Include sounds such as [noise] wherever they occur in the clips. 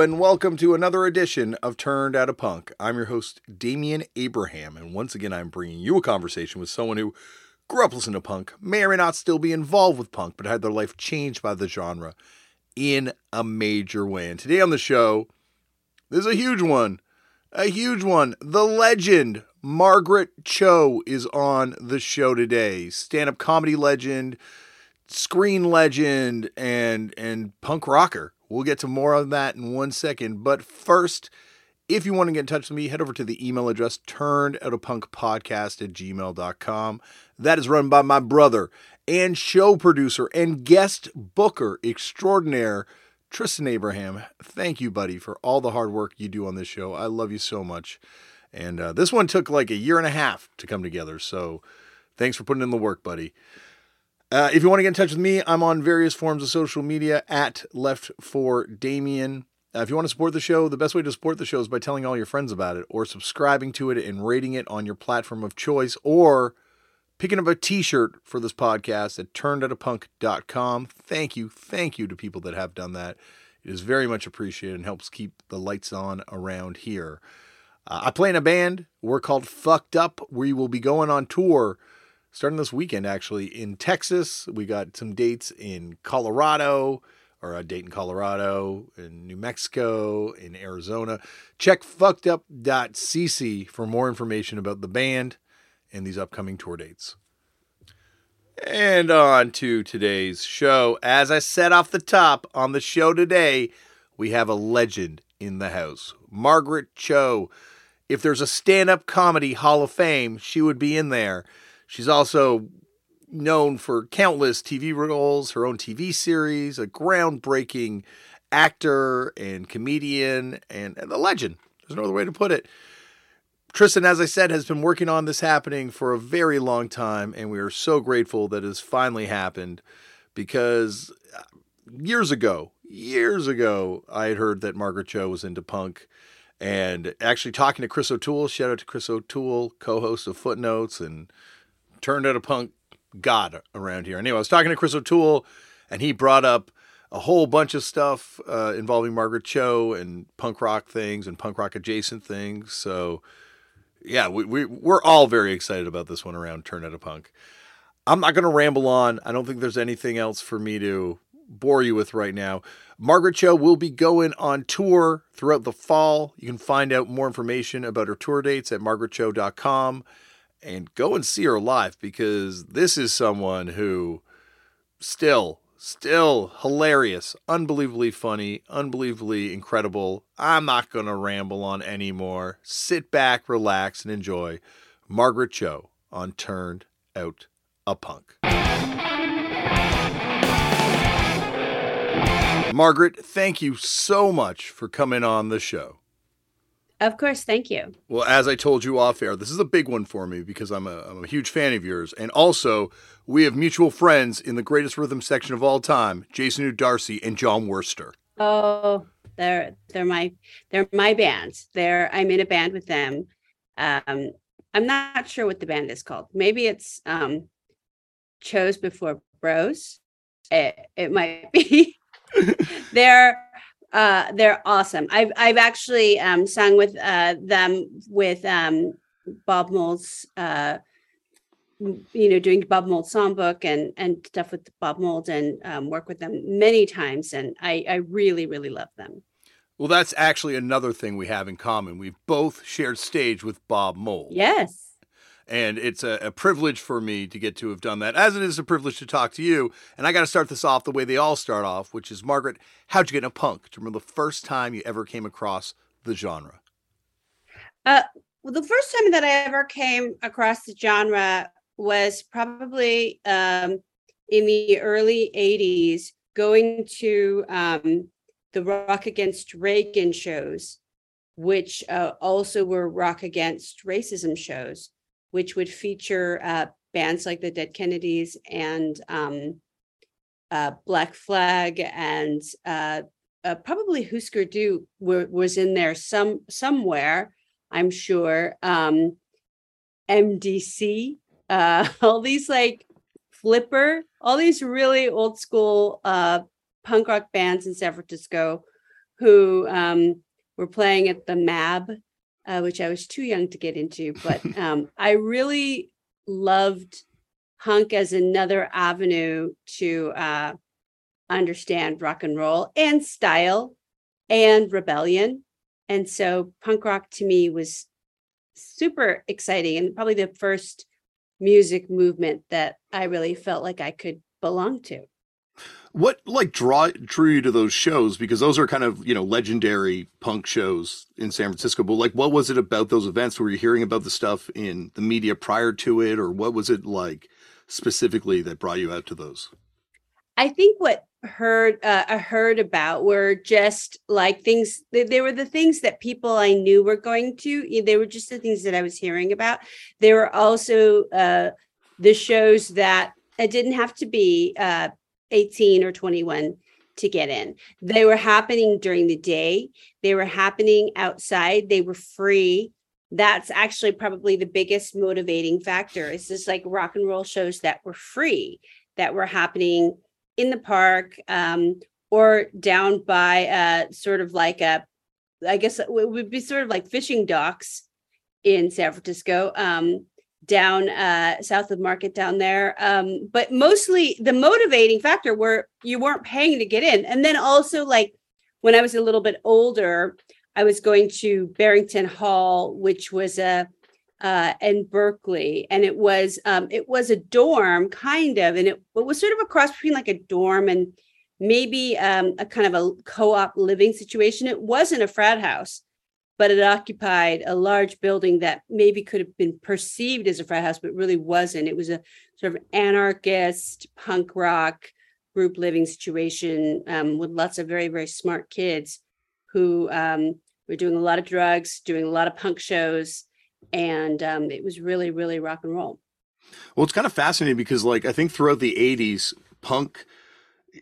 And welcome to another edition of Turned Out a Punk. I'm your host, Damian Abraham, and once again, I'm bringing you a conversation with someone who grew up listening to punk, may or may not still be involved with punk, but had their life changed by the genre in a major way. And today on the show, there's a huge one, a huge one. The legend, Margaret Cho, is on the show today. Stand up comedy legend, screen legend, and, and punk rocker. We'll get to more of that in one second. But first, if you want to get in touch with me, head over to the email address turned out a punk podcast at gmail.com. That is run by my brother and show producer and guest booker extraordinaire, Tristan Abraham. Thank you, buddy, for all the hard work you do on this show. I love you so much. And uh, this one took like a year and a half to come together. So thanks for putting in the work, buddy. Uh, if you want to get in touch with me, I'm on various forms of social media at Left for Damian. Uh, if you want to support the show, the best way to support the show is by telling all your friends about it, or subscribing to it and rating it on your platform of choice, or picking up a T-shirt for this podcast at turnedoutapunk.com. Thank you, thank you to people that have done that. It is very much appreciated and helps keep the lights on around here. Uh, I play in a band. We're called Fucked Up. We will be going on tour starting this weekend actually in Texas. We got some dates in Colorado or a date in Colorado, in New Mexico, in Arizona. Check fuckedup.cc for more information about the band and these upcoming tour dates. And on to today's show. As I said off the top, on the show today, we have a legend in the house Margaret Cho. If there's a stand up comedy Hall of Fame, she would be in there. She's also known for countless TV roles, her own TV series, a groundbreaking actor and comedian, and, and a legend. There's no other way to put it. Tristan, as I said, has been working on this happening for a very long time, and we are so grateful that it has finally happened because uh, years ago, years ago, I had heard that Margaret Cho was into punk. And actually, talking to Chris O'Toole, shout out to Chris O'Toole, co host of Footnotes and turned out a punk god around here. Anyway, I was talking to Chris O'Toole, and he brought up a whole bunch of stuff uh, involving Margaret Cho and punk rock things and punk rock adjacent things. So, yeah, we, we, we're all very excited about this one around Turn Out a Punk. I'm not going to ramble on. I don't think there's anything else for me to bore you with right now. Margaret Cho will be going on tour throughout the fall. You can find out more information about her tour dates at margaretcho.com and go and see her live because this is someone who still still hilarious unbelievably funny unbelievably incredible. I'm not going to ramble on anymore. Sit back relax and enjoy margaret cho on turned out a punk. Margaret thank you so much for coming on the show of course, thank you. Well, as I told you off air, this is a big one for me because I'm a, I'm a huge fan of yours. And also, we have mutual friends in the greatest rhythm section of all time, Jason Narducy and Jon Wurster. Oh, they're they're my they're my bands. They're I'm in a band with them. Um, I'm not sure what the band is called. Maybe it's um, Chose Before Bros. It it might be. [laughs] they're uh, they're awesome. I've I've actually um, sung with uh, them with um, Bob Mould's, uh, you know, doing Bob Mould songbook and and stuff with Bob Mould and um, work with them many times, and I I really really love them. Well, that's actually another thing we have in common. We've both shared stage with Bob Mould. Yes. And it's a, a, privilege for me to get to have done that, as it is a privilege to talk to you. And I got to start this off the way they all start off, which is Margaret, how'd you get into punk? Do you remember the first time you ever came across the genre? Uh, well, the first time that I ever came across the genre was probably um, in the early 80s, going to um, the Rock Against Reagan shows, which uh, also were Rock Against Racism shows, which would feature uh, bands like the Dead Kennedys and um, uh, Black Flag and uh, uh, probably Husker Du were, was in there some somewhere, I'm sure. Um, MDC, uh, [laughs] all these like Flipper, all these really old school uh, punk rock bands in San Francisco who um, were playing at the MAB, uh, which I was too young to get into. But [laughs] um, I really loved punk as another avenue to uh, understand rock and roll and style and rebellion. And so punk rock to me was super exciting and probably the first music movement that I really felt like I could belong to. What like draw drew you to those shows? Because those are kind of you know legendary punk shows in San Francisco. But like, what was it about those events? Were you hearing about the stuff in the media prior to it, or what was it like specifically that brought you out to those? I think what heard uh, I heard about were just like things. They, they, were the things that people I knew were going to. They were just the things that I was hearing about. They were also uh, the shows that it didn't have to be uh, 18 or 21 to get in. They were happening during the day, they were happening outside, they were free. That's actually probably the biggest motivating factor. It's just like rock and roll shows that were free, that were happening in the park um, or down by uh, sort of like a, I guess it would be sort of like fishing docks in San Francisco. Um, down uh, south of Market down there. Um, but mostly the motivating factor were you weren't paying to get in. And then also like when I was a little bit older, I was going to Barrington Hall, which was a uh, in Berkeley, and it was um, it was a dorm kind of, and it, it was sort of a cross between like a dorm and maybe um, a kind of a co-op living situation. It wasn't a frat house, but it occupied a large building that maybe could have been perceived as a frat house, but really wasn't. It was a sort of anarchist punk rock group living situation um, with lots of very, very smart kids who um, were doing a lot of drugs, doing a lot of punk shows. And um, it was really, really rock and roll. Well, it's kind of fascinating because, like, I think throughout the 80s, punk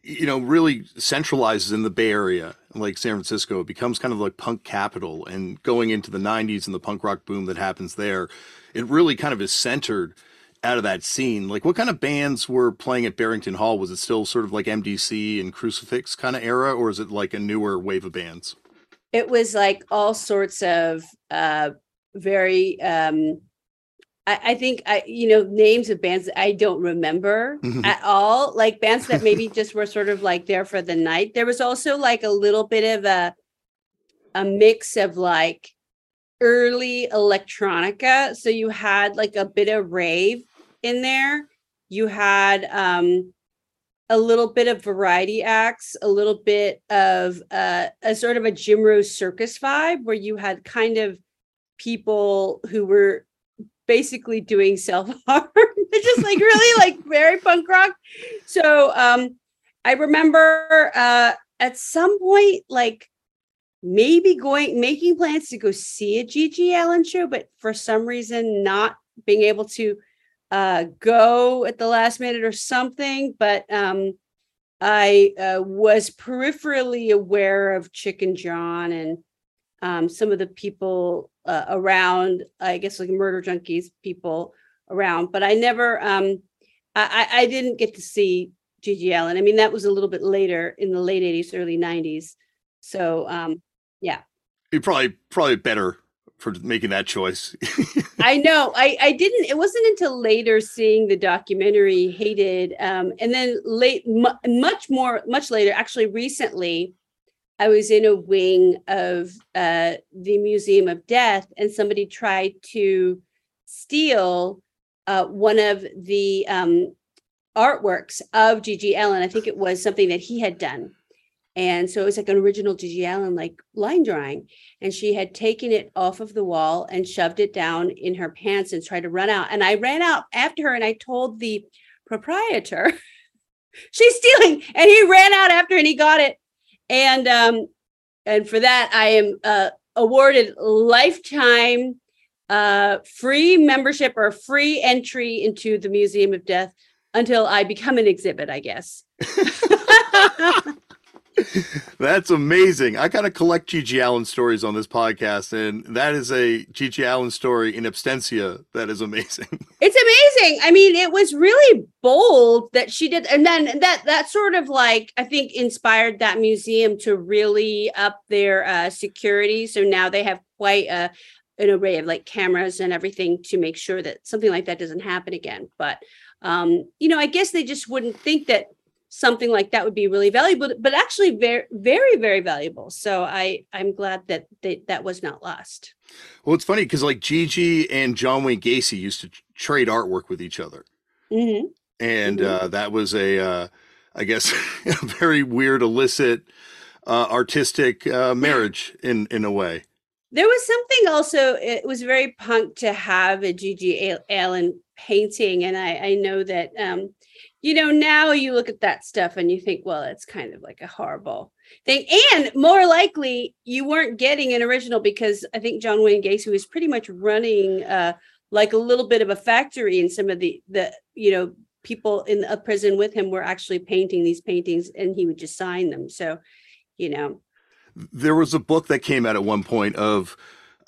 you know, really centralizes in the Bay Area, like San Francisco. It becomes kind of like punk capital. And going into the 90s and the punk rock boom that happens there, it really kind of is centered out of that scene. Like, what kind of bands were playing at Barrington Hall? Was it still sort of like MDC and Crucifix kind of era, or is it like a newer wave of bands? It was like all sorts of uh, very um, I, I think I, you know, names of bands I don't remember mm-hmm. at all. Like bands that maybe [laughs] just were sort of like there for the night. There was also like a little bit of a a mix of like early electronica. So you had like a bit of rave in there. You had um a little bit of variety acts, a little bit of uh, a sort of a Jim Rose circus vibe where you had kind of people who were basically doing self-harm. [laughs] just like really like very punk rock. So um I remember uh at some point like maybe going making plans to go see a GG Allin show, but for some reason not being able to uh go at the last minute or something. But um I uh, was peripherally aware of Chicken John and um, some of the people uh, around, I guess like murder junkies people around, but I never, um, I, I didn't get to see GG Allin. I mean, that was a little bit later in the late 80s, early 90s. So, um, yeah. You're probably, probably better for making that choice. [laughs] I know. I, I didn't, it wasn't until later seeing the documentary Hated. Um, and then late, mu- much more, much later, actually recently, I was in a wing of uh, the Museum of Death, and somebody tried to steal uh, one of the um, artworks of G.G. Allin. I think it was something that he had done. And so it was like an original G.G. Allin like line drawing. And she had taken it off of the wall and shoved it down in her pants and tried to run out. And I ran out after her and I told the proprietor, [laughs] she's stealing. And he ran out after and he got it. And um, and for that, I am uh, awarded lifetime uh, free membership or free entry into the Museum of Death until I become an exhibit, I guess. [laughs] [laughs] [laughs] That's amazing. I got to collect G.G. Allin stories on this podcast, and that is a G.G. Allin story in absentia. That is amazing. [laughs] It's amazing. I mean, it was really bold that she did, and then that that sort of like I think inspired that museum to really up their uh, security. So now they have quite a an array of like cameras and everything to make sure that something like that doesn't happen again. But um, you know, I guess they just wouldn't think that something like that would be really valuable, but actually very, very, very valuable. So I, I'm glad that they, that was not lost. Well, it's funny because like Gigi and John Wayne Gacy used to trade artwork with each other, mm-hmm. and mm-hmm. Uh, that was a, uh, I guess, [laughs] a very weird, illicit, uh, artistic uh, marriage in in a way. There was something also. It was very punk to have a G.G. Allin painting, and I, I know that um, you know, now you look at that stuff and you think, well, it's kind of like a horrible thing. And more likely, you weren't getting an original because I think John Wayne Gacy was pretty much running uh, like a little bit of a factory, and some of the the you know people in a prison with him were actually painting these paintings, and he would just sign them. So, you know, there was a book that came out at one point of,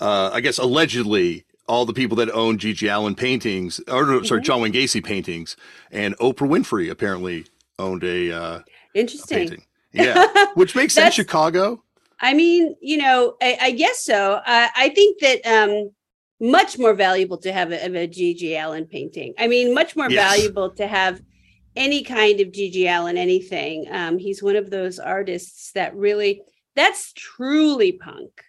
uh, I guess, allegedly all the people that own G.G. Allin paintings, or mm-hmm. sorry, John Wayne Gacy paintings, and Oprah Winfrey apparently owned a uh, interesting a painting. Yeah, which makes [laughs] sense. Chicago. I mean, you know, I, I guess so. Uh, I think that um, much more valuable to have a, a G.G. Allin painting. I mean, much more yes. valuable to have any kind of G.G. Allin anything. Um, he's one of those artists that really, that's truly punk.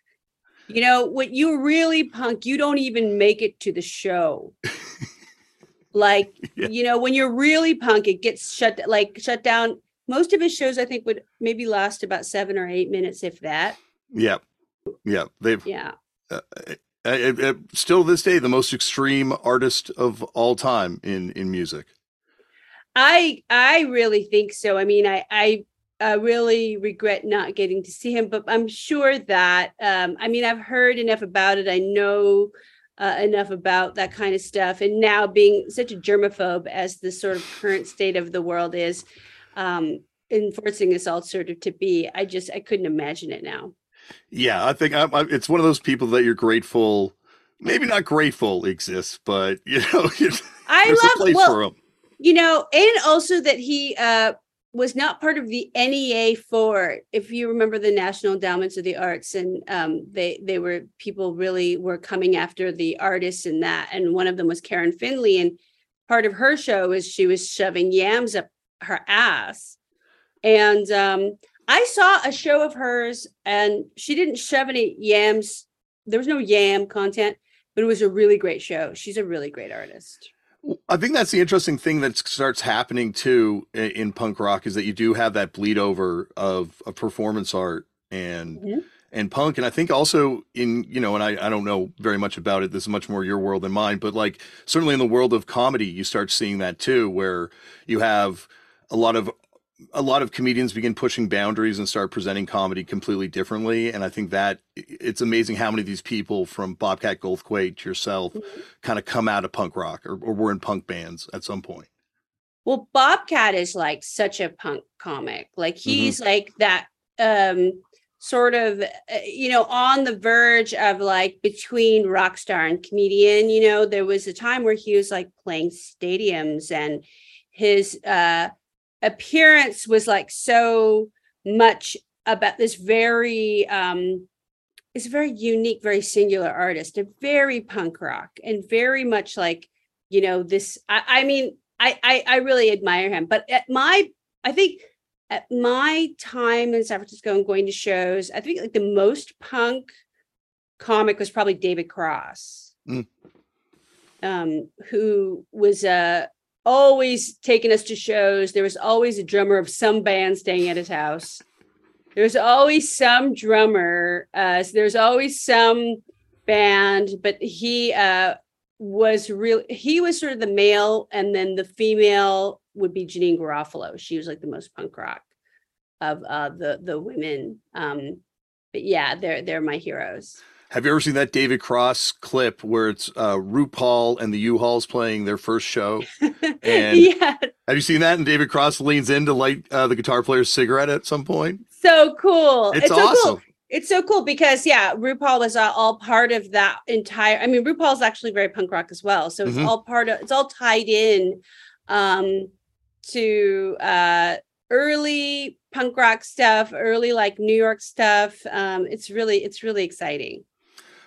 You know, what you really punk, you don't even make it to the show. [laughs] like, yeah. you know, when you're really punk, it gets shut like shut down. Most of his shows, I think, would maybe last about seven or eight minutes, if that. Yeah, yeah, they've yeah. Uh, uh, uh, still this day, the most extreme artist of all time in in music. I I really think so. I mean, I I I really regret not getting to see him, but I'm sure that um, I mean I've heard enough about it. I know uh, enough about that kind of stuff, and now being such a germaphobe as the sort of current state of the world is, um, enforcing us all sort of to be, I just I couldn't imagine it now. Yeah, I think I, I, it's one of those people that you're grateful, maybe not grateful exists, but you know, [laughs] I love well, you know, and also that he uh was not part of the NEA for, if you remember the National Endowments of the Arts, and um, they they were people really were coming after the artists and that, and one of them was Karen Finley, and part of her show is she was shoving yams up her ass, and um, I saw a show of hers, and she didn't shove any yams. There was no yam content, but it was a really great show. She's a really great artist. I think that's the interesting thing that starts happening too in, in punk rock is that you do have that bleed over of, of performance art and mm-hmm. and punk, and I think also in you know, and I, I don't know very much about it. This is much more your world than mine, but like certainly in the world of comedy, you start seeing that too, where you have a lot of a lot of comedians begin pushing boundaries and start presenting comedy completely differently. And I think that it's amazing how many of these people from Bobcat Goldthwait to yourself mm-hmm. kind of come out of punk rock or, or were in punk bands at some point. Well, Bobcat is like such a punk comic. Like mm-hmm. he's mm-hmm. like that um sort of uh, you know on the verge of like between rock star and comedian you know there was a time where he was like playing stadiums and his uh appearance was like so much about this very um is a very unique very singular artist a very punk rock and very much like you know this i, I mean I, I i really admire him but at my i think at my time in San Francisco and going to shows, I think like the most punk comic was probably David Cross, Mm. um, who was uh, always taking us to shows. There was always a drummer of some band staying at his house. There was always some drummer. Uh, so there's always some band, but he uh, was real. He was sort of the male, and then the female would be Janeane Garofalo. She was like the most punk rock of uh, the the women. Um, but yeah, they're they're my heroes. Have you ever seen that David Cross clip where it's uh, RuPaul and the U-Hauls playing their first show? [laughs] And- yeah, Have you seen that? And David Cross leans in to light uh, the guitar player's cigarette at some point. so cool. It's, so awesome. cool. It's so cool because yeah, RuPaul was uh, all part of that entire. I mean, RuPaul's actually very punk rock as well, so it's Mhm. all part of. It's all tied in um, to uh, early punk rock stuff, early like New York stuff. Um, it's really, it's really exciting.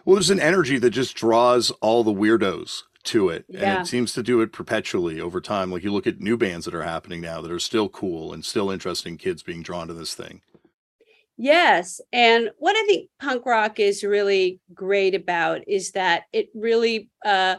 Well, there's an energy that just draws all the weirdos to it. And it seems to do it perpetually over time. Like you look at new bands that are happening now that are still cool and still interesting kids being drawn to this thing. Yes. And what I think punk rock is really great about is that it really uh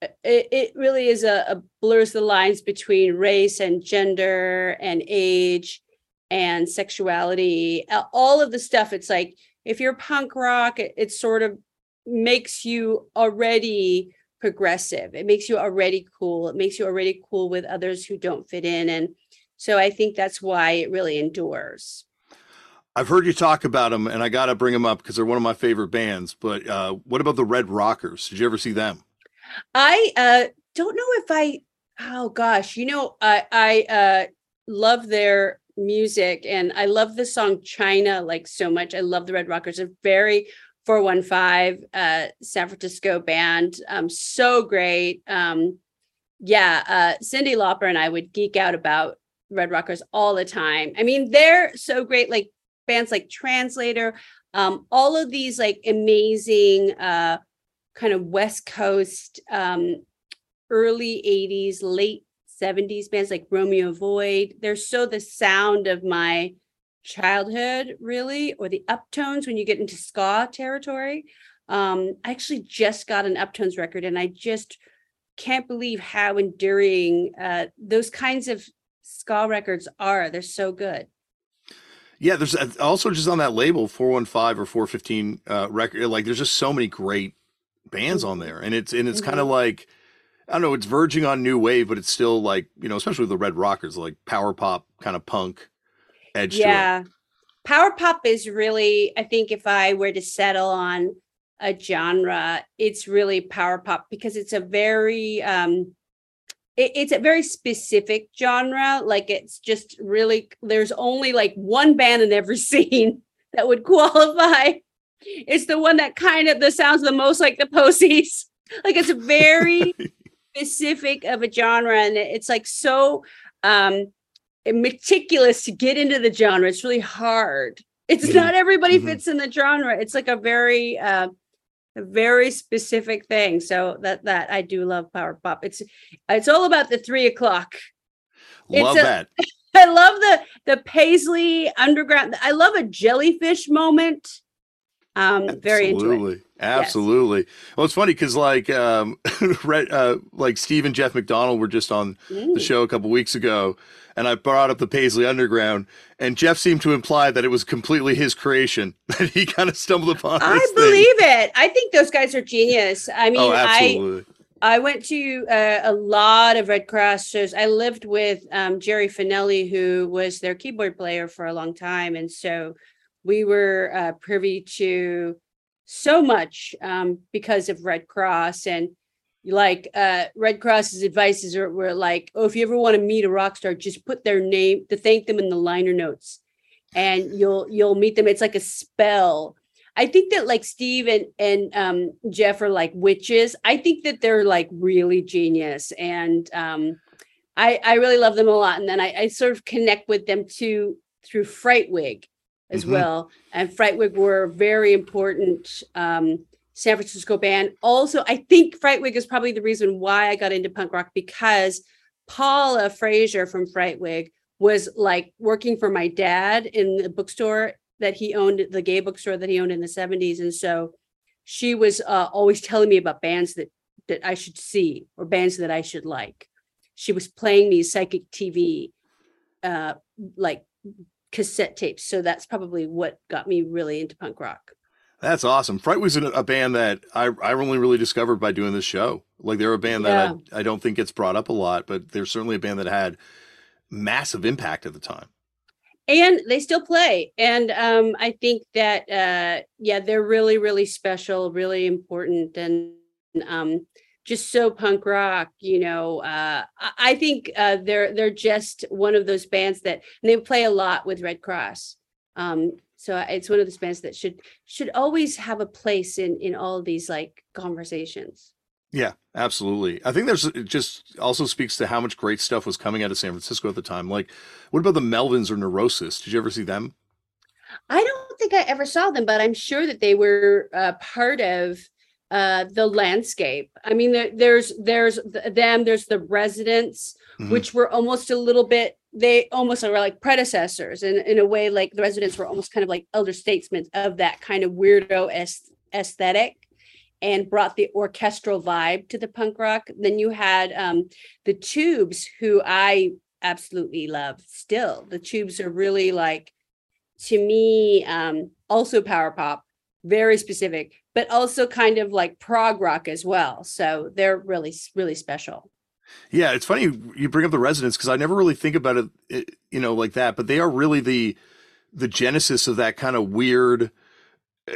it, it really is a, a blurs the lines between race and gender and age and sexuality all of the stuff it's like if you're punk rock it, it sort of makes you already progressive it makes you already cool it makes you already cool with others who don't fit in and so i think that's why it really endures I've heard you talk about them, and I got to bring them up because they're one of my favorite bands. But uh, what about the Red Rockers? Did you ever see them? I uh don't know if I oh gosh, you know, I I uh love their music and I love the song China like so much. I love the Red Rockers. A very 415 uh San Francisco band. Um so great. Um yeah, uh Cyndi Lauper and I would geek out about Red Rockers all the time. I mean, they're so great like bands like Translator, um all of these like amazing uh kind of West Coast, um, early 80s, late 70s bands like Romeo Void. They're so the sound of my childhood, really, or the uptones when you get into ska territory. Um, I actually just got an uptones record and I just can't believe how enduring uh, those kinds of ska records are. They're so good. Yeah, there's uh, also just on that label 415 or 415 uh, record. Like, there's just so many great bands on there, and it's and it's kind of like I don't know, it's verging on new wave, but it's still like you know, especially with the Red Rockers, like power pop kind of punk edge to it. yeah. Power pop is really i think if i were to settle on a genre it's really power pop because it's a very um it- it's a very specific genre. Like it's just really there's only like one band in every [laughs] scene that would qualify. It's the one that kind of the sounds the most like the posies. Like it's very [laughs] specific of a genre and it's like so um meticulous to get into the genre. It's really hard. It's Mhm. not everybody Mhm. fits in the genre. It's like a very uh a very specific thing. So that that i do love power pop. It's it's all about the three o'clock. It's Love a- that. [laughs] i love the the paisley underground. I love a jellyfish moment. Um very into it Absolutely. Absolutely. Well, it's funny because like um, [laughs] Red, uh, like Steve and Jeff McDonald were just on the Mm. show a couple weeks ago, and I brought up the Paisley Underground, and Jeff seemed to imply that it was completely his creation [laughs] that he kind of stumbled upon. I this thing. believe it. I think those guys are genius. I mean, Oh, I. I went to uh, a lot of Redd Kross shows. I lived with um, Gere Fennelly, who was their keyboard player for a long time, and so we were uh, privy to so much um, because of Redd Kross and like uh, Redd Kross's advices are, were like, oh, if you ever want to meet a rock star, just put their name to thank them in the liner notes, and [laughs] you'll you'll meet them. It's like a spell. I think that like Steve and, and um, Jeff are like witches. I think that they're like really genius. And um, I, I really love them a lot. And then I, I sort of connect with them too through Frightwig as Mhm. well. And Frightwig were a very important um, San Francisco band. Also, I think Frightwig is probably the reason why I got into punk rock because Paula Frazier from Frightwig was like working for my dad in the bookstore that he owned, the gay bookstore that he owned in the 70s. And so she was uh, always telling me about bands that that I should see or bands that I should like. She was playing these psychic TV uh like cassette tapes. So that's probably what got me really into punk rock. That's awesome. Fright was a band that I, I only really discovered by doing this show. Like they're a band that yeah. I, I don't think gets brought up a lot, but they're certainly a band that had massive impact at the time. And they still play. And um, I think that, uh, yeah, they're really, really special, really important. And um, just so punk rock you know uh, i think uh, they're they're just one of those bands that they play a lot with Redd Kross. Um, so it's one of those bands that should should always have a place in in all these like conversations. Yeah absolutely. I think there's it just also speaks to how much great stuff was coming out of san francisco at the time. Like what about the melvins or neurosis? Did you ever see them? I don't think i ever saw them but i'm sure that they were uh, part of uh, the landscape. I mean, there, there's there's them, there's the residents, mm-hmm. which were almost a little bit. They almost are like predecessors, and in a way, like the residents were almost kind of like elder statesmen of that kind of weirdo aesthetic, and brought the orchestral vibe to the punk rock. Then you had um, the Tubes, who I absolutely love. Still, the Tubes are really like to me um, also power pop very specific, but also kind of like prog rock as well. So they're really, really special. Yeah, it's funny you bring up the residents because I never really think about it, it, you know, like that. But they are really the the genesis of that kind of weird uh,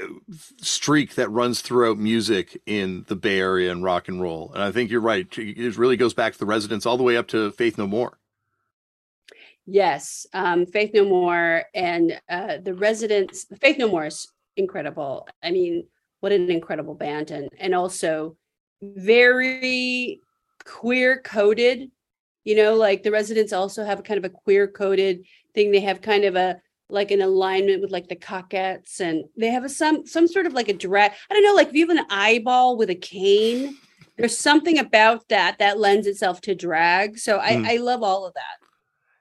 streak that runs throughout music in the Bay Area and rock and roll. And I think you're right. It really goes back to the residents all the way up to Faith No More. Yes, um, Faith No More and uh, the residents. Faith No More is incredible. I mean, what an incredible band and and also very queer coded. You know, like the residents also have a kind of a queer coded thing. They have kind of a like an alignment with like the Cockettes and they have a some some sort of like a drag. I don't know, like if you have an eyeball with a cane, there's something about that that lends itself to drag. So I, mm. I love all of that.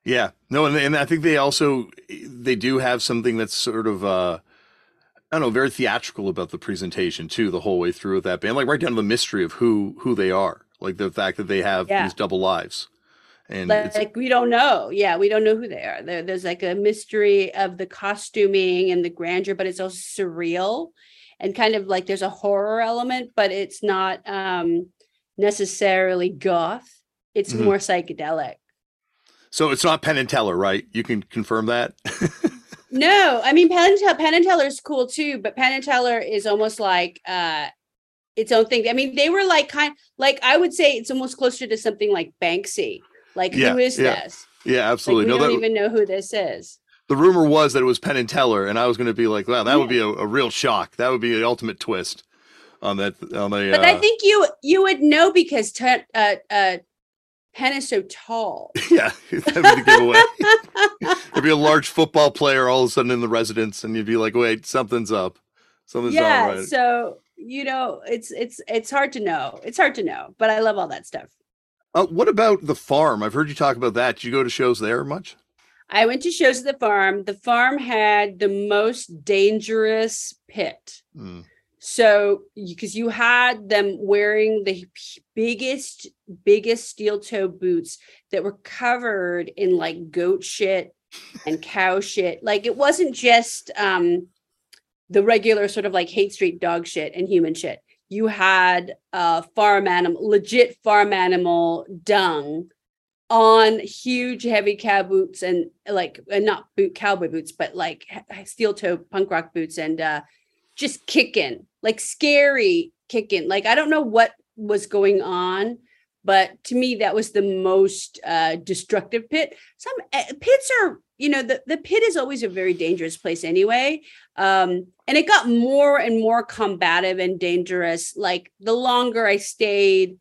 Yeah, no, and, and I think they also they do have something that's sort of uh I don't know, very theatrical about the presentation too, the whole way through with that band, like right down to the mystery of who who they are, like the fact that they have yeah. these double lives. And like we don't know, yeah, we don't know who they are. There, there's like a mystery of the costuming and the grandeur, but it's also surreal and kind of like there's a horror element, but it's not um necessarily goth. It's mm-hmm. more psychedelic. So it's not Penn and Teller, right? You can confirm that. [laughs] No, I mean Penn and, Penn and Teller is cool too, but Penn and Teller is almost like uh its own thing. I mean, they were like kind like I would say it's almost closer to something like Banksy. Like yeah, who is yeah. this? Yeah, absolutely. Like, we no, don't that, even know who this is. The rumor was that it was Penn and Teller, and I was going to be like, "Wow, that yeah. would be a, a, real shock. That would be the ultimate twist on that." On the. But uh, I think you you would know because t- uh, uh, Penn is so tall. [laughs] yeah, that would be giveaway. [laughs] There'd be a large football player all of a sudden in the residence, and you'd be like, "Wait, something's up. Something's yeah, not right." So you know, it's it's it's hard to know. It's hard to know, but I love all that stuff. Uh, what about the farm? I've heard you talk about that. Did you go to shows there much? I went to shows at the farm. The farm had the most dangerous pit. Mm. So, because you had them wearing the biggest, biggest steel toe boots that were covered in like goat shit and cow shit. Like it wasn't just um the regular sort of like Haight Street dog shit and human shit. You had uh farm animal, legit farm animal dung on huge heavy cow boots and like uh, not boot cowboy boots, but like steel toe punk rock boots and uh just kicking, like scary kicking. Like I don't know what was going on, but to me that was the most uh, destructive pit. Some uh, pits are, you know, the the pit is always a very dangerous place anyway. Um, and it got more and more combative and dangerous. Like the longer I stayed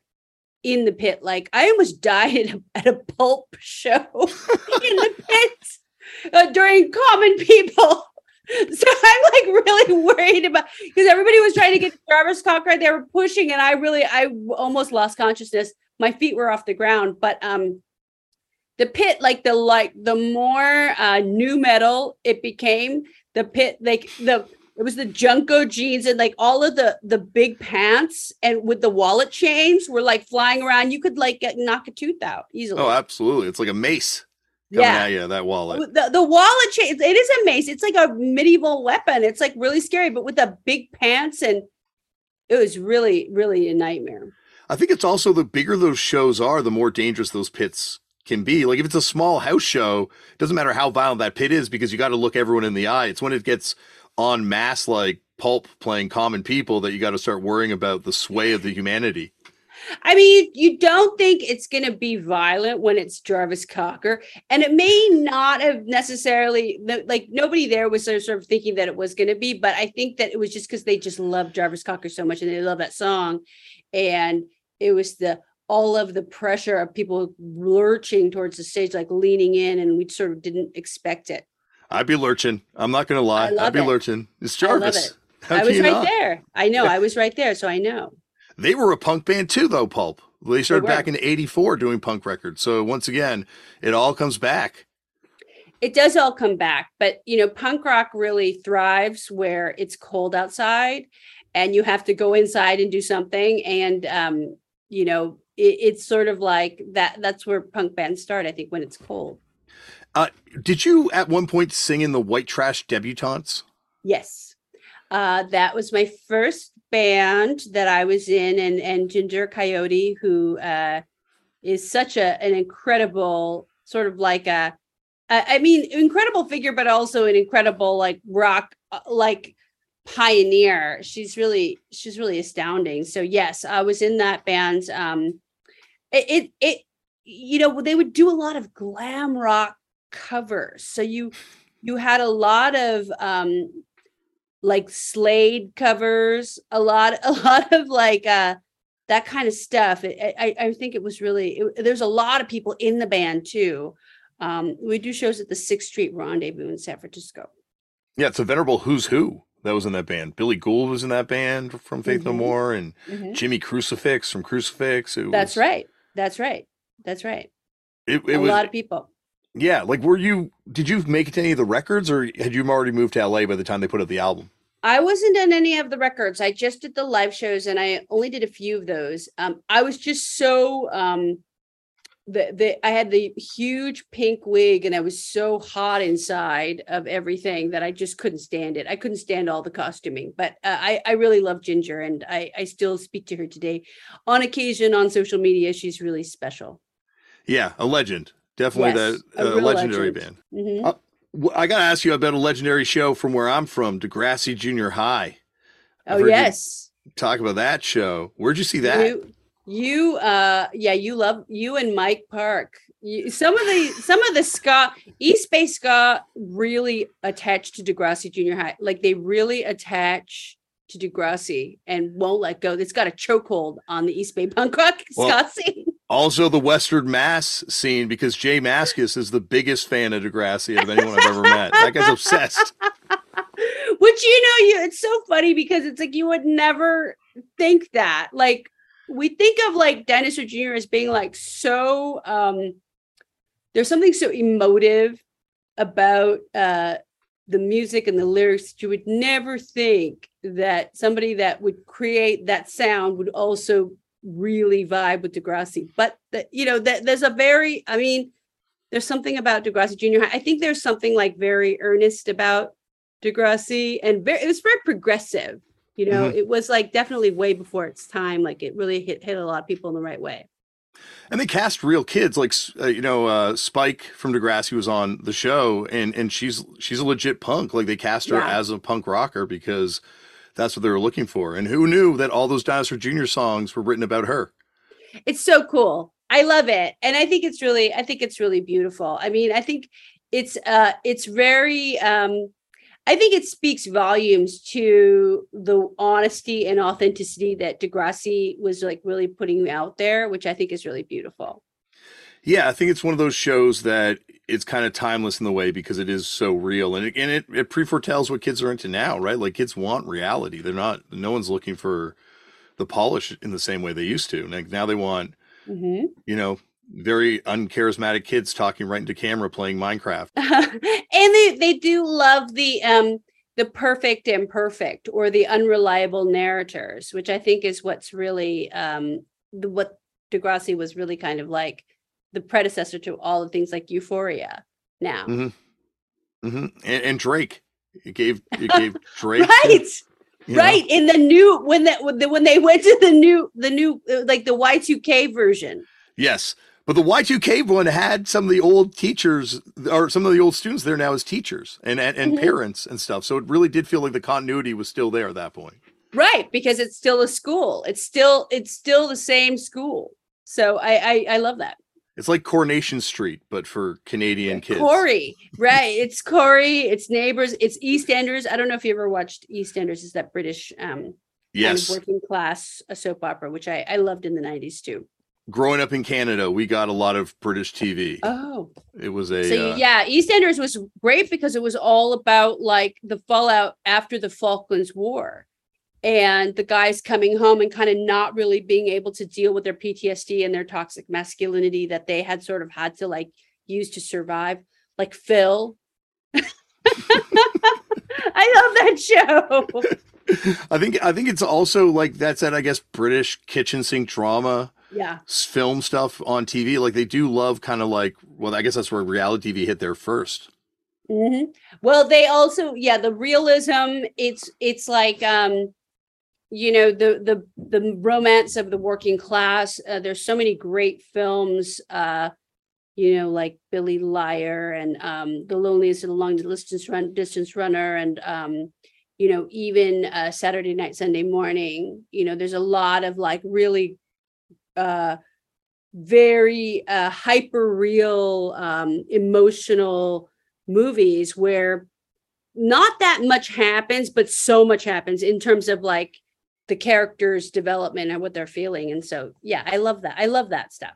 in the pit, like I almost [laughs] died at a, at a pulp show [laughs] in the pit uh, during Common People. [laughs] So I'm like really [laughs] worried about because everybody was trying to get the Jarvis Cocker. They were pushing, and I really, I almost lost consciousness. My feet were off the ground, but um, the pit like the like the more uh new metal it became the pit like the it was the JNCO jeans and like all of the the big pants and with the wallet chains were like flying around you could like get, knock a tooth out easily Oh, absolutely. It's like a mace yeah at that wallet. the, the wallet chain it is amazing. it's like a medieval weapon it's like really scary but with the big pants and it was really really a nightmare I think it's also the bigger those shows are, the more dangerous those pits can be. Like if it's a small house show, it doesn't matter how violent that pit is because you got to look everyone in the eye. It's when it gets on mass like pulp playing common people that you got to start worrying about the sway of the humanity. I mean, you, you don't think it's going to be violent when it's Jarvis Cocker, and it may not have necessarily like nobody there was sort of, thinking that it was going to be, but I think that it was just because they just love Jarvis Cocker so much and they love that song, and it was the all of the pressure of people lurching towards the stage, like leaning in, and we sort of didn't expect it. I'd be lurching. I'm not going to lie. I I'd be it. lurching. It's I Jarvis. it. I was right not? there. I know. [laughs] I was right there, so I know. They were a punk band too, though, Pulp. They started were. back in 84 doing punk records. So once again, it all comes back. it does all come back but you know punk rock really thrives where it's cold outside and you have to go inside and do something and um you know it, it's sort of like that that's where punk bands start i think when it's cold Did you at one point sing in the White Trash Debutantes? yes uh that was my first band that i was in and and ginger coyote who uh is such a an incredible sort of like a, I mean, incredible figure, but also an incredible like rock uh, like pioneer. She's really she's really astounding. So yes, I was in that band. Um, it it, it you know they would do a lot of glam rock covers. So you you had a lot of um like Slade covers, a lot [laughs] a lot of like uh that kind of stuff. I I, I think it was really it, there's a lot of people in the band too. Um, we do shows at the Sixth Street Rendezvous in San Francisco. Yeah, it's a venerable who's who that was in that band. Billy Gould was in that band from Faith No Mhm. More, and Jimmy Crucifix from Crucifix. It That's right. That's right. That's right. It, it a was lot of people. Yeah. Like, were you? Did you make it to any of the records, or had you already moved to LA by the time they put out the album? I wasn't on any of the records. I just did the live shows and I only did a few of those. Um, I was just so um the, the I had the huge pink wig and I was so hot inside of everything that I just couldn't stand it. I couldn't stand all the costuming, but uh, I I really love Ginger and I I still speak to her today on occasion on social media. She's really special. Yeah, a legend. Definitely Yes, that uh, legendary legend. band. Mhm. Uh, I got to ask you about a legendary show from where I'm from, Degrassi Junior High. I've Oh yes. Talk about that show. Where'd you see that? You, you, uh, yeah, you love you and Mike Park. You, some of the some of the ska East Bay ska really attached to Degrassi Junior High. Like they really attach to Degrassi and won't let go. It's got a chokehold on the East Bay [laughs] punk rock Well, ska scene. Also, the Western Mass scene because J Mascis is the biggest fan of Degrassi of anyone I've ever met. That guy's obsessed. [laughs] Which you know, you it's so funny because it's like you would never think that. Like we think of like Dinosaur Jr. as being like so um there's something so emotive about uh the music and the lyrics that you would never think that somebody that would create that sound would also really vibe with Degrassi. But the, you know, that there's a very, I mean, there's something about Degrassi Junior High. I think there's something like very earnest about Degrassi, and very, it was very progressive. You know, it was like definitely way before its time. Like it really hit hit a lot of people in the right way. And they cast real kids, like uh, you know, uh, Spike from Degrassi was on the show, and and she's she's a legit punk. Like they cast her Yeah. as a punk rocker because that's what they were looking for. And who knew that all those Dinosaur Jr. songs were written about her? it's so cool i love it and i think it's really i think it's really beautiful i mean i think it's uh it's very um i think it speaks volumes to the honesty and authenticity that degrassi was like really putting out there which i think is really beautiful Yeah, I think it's one of those shows that it's kind of timeless in the way because it is so real, and it, and it it pre-foretells what kids are into now, right? Like kids want reality. They're not. No one's looking for the polish in the same way they used to. Like now they want Mhm. you know very uncharismatic kids talking right into camera playing Minecraft. [laughs] and they they do love the um the perfect and imperfect or the unreliable narrators, which I think is what's really um the, what Degrassi was really kind of like the predecessor to all the things like Euphoria now. Mm-hmm. Mm-hmm. And, and Drake. It gave it [laughs] gave Drake right. right know? in the new when that when they went to the new the new uh, like the Y2K version. Yes. But the Y2K one had some of the old teachers or some of the old students there now as teachers and and, and mm-hmm. parents and stuff. So it really did feel like the continuity was still there at that point. Right, because it's still a school. It's still it's still the same school. So I I, I love that. It's like Coronation Street, but for Canadian kids. Corey, right? It's Corey. It's Neighbors. It's EastEnders. I don't know if you ever watched EastEnders. Is that British? Um, yes. Kind of working class a soap opera, which I I loved in the nineties too. Growing up in Canada, we got a lot of British TV. Oh, it was a so uh, yeah. EastEnders was great because it was all about like the fallout after the Falklands War and the guys coming home and kind of not really being able to deal with their PTSD and their toxic masculinity that they had sort of had to like use to survive, like Phil. [laughs] I love that show. [laughs] I think I think it's also like that's that I guess British kitchen sink drama. Yeah. Film stuff on TV. Like they do love kind of like well, I guess that's where reality TV hit there 1st mm-hmm. Well, they also, yeah, the realism, it's it's like um you know the the the romance of the working class uh, there's so many great films uh you know like billy liar and um the loneliest and the long distance run distance runner and um you know even uh saturday night sunday morning you know there's a lot of like really uh very uh hyper real um emotional movies where not that much happens but so much happens in terms of like the characters development and what they're feeling and so yeah i love that i love that stuff.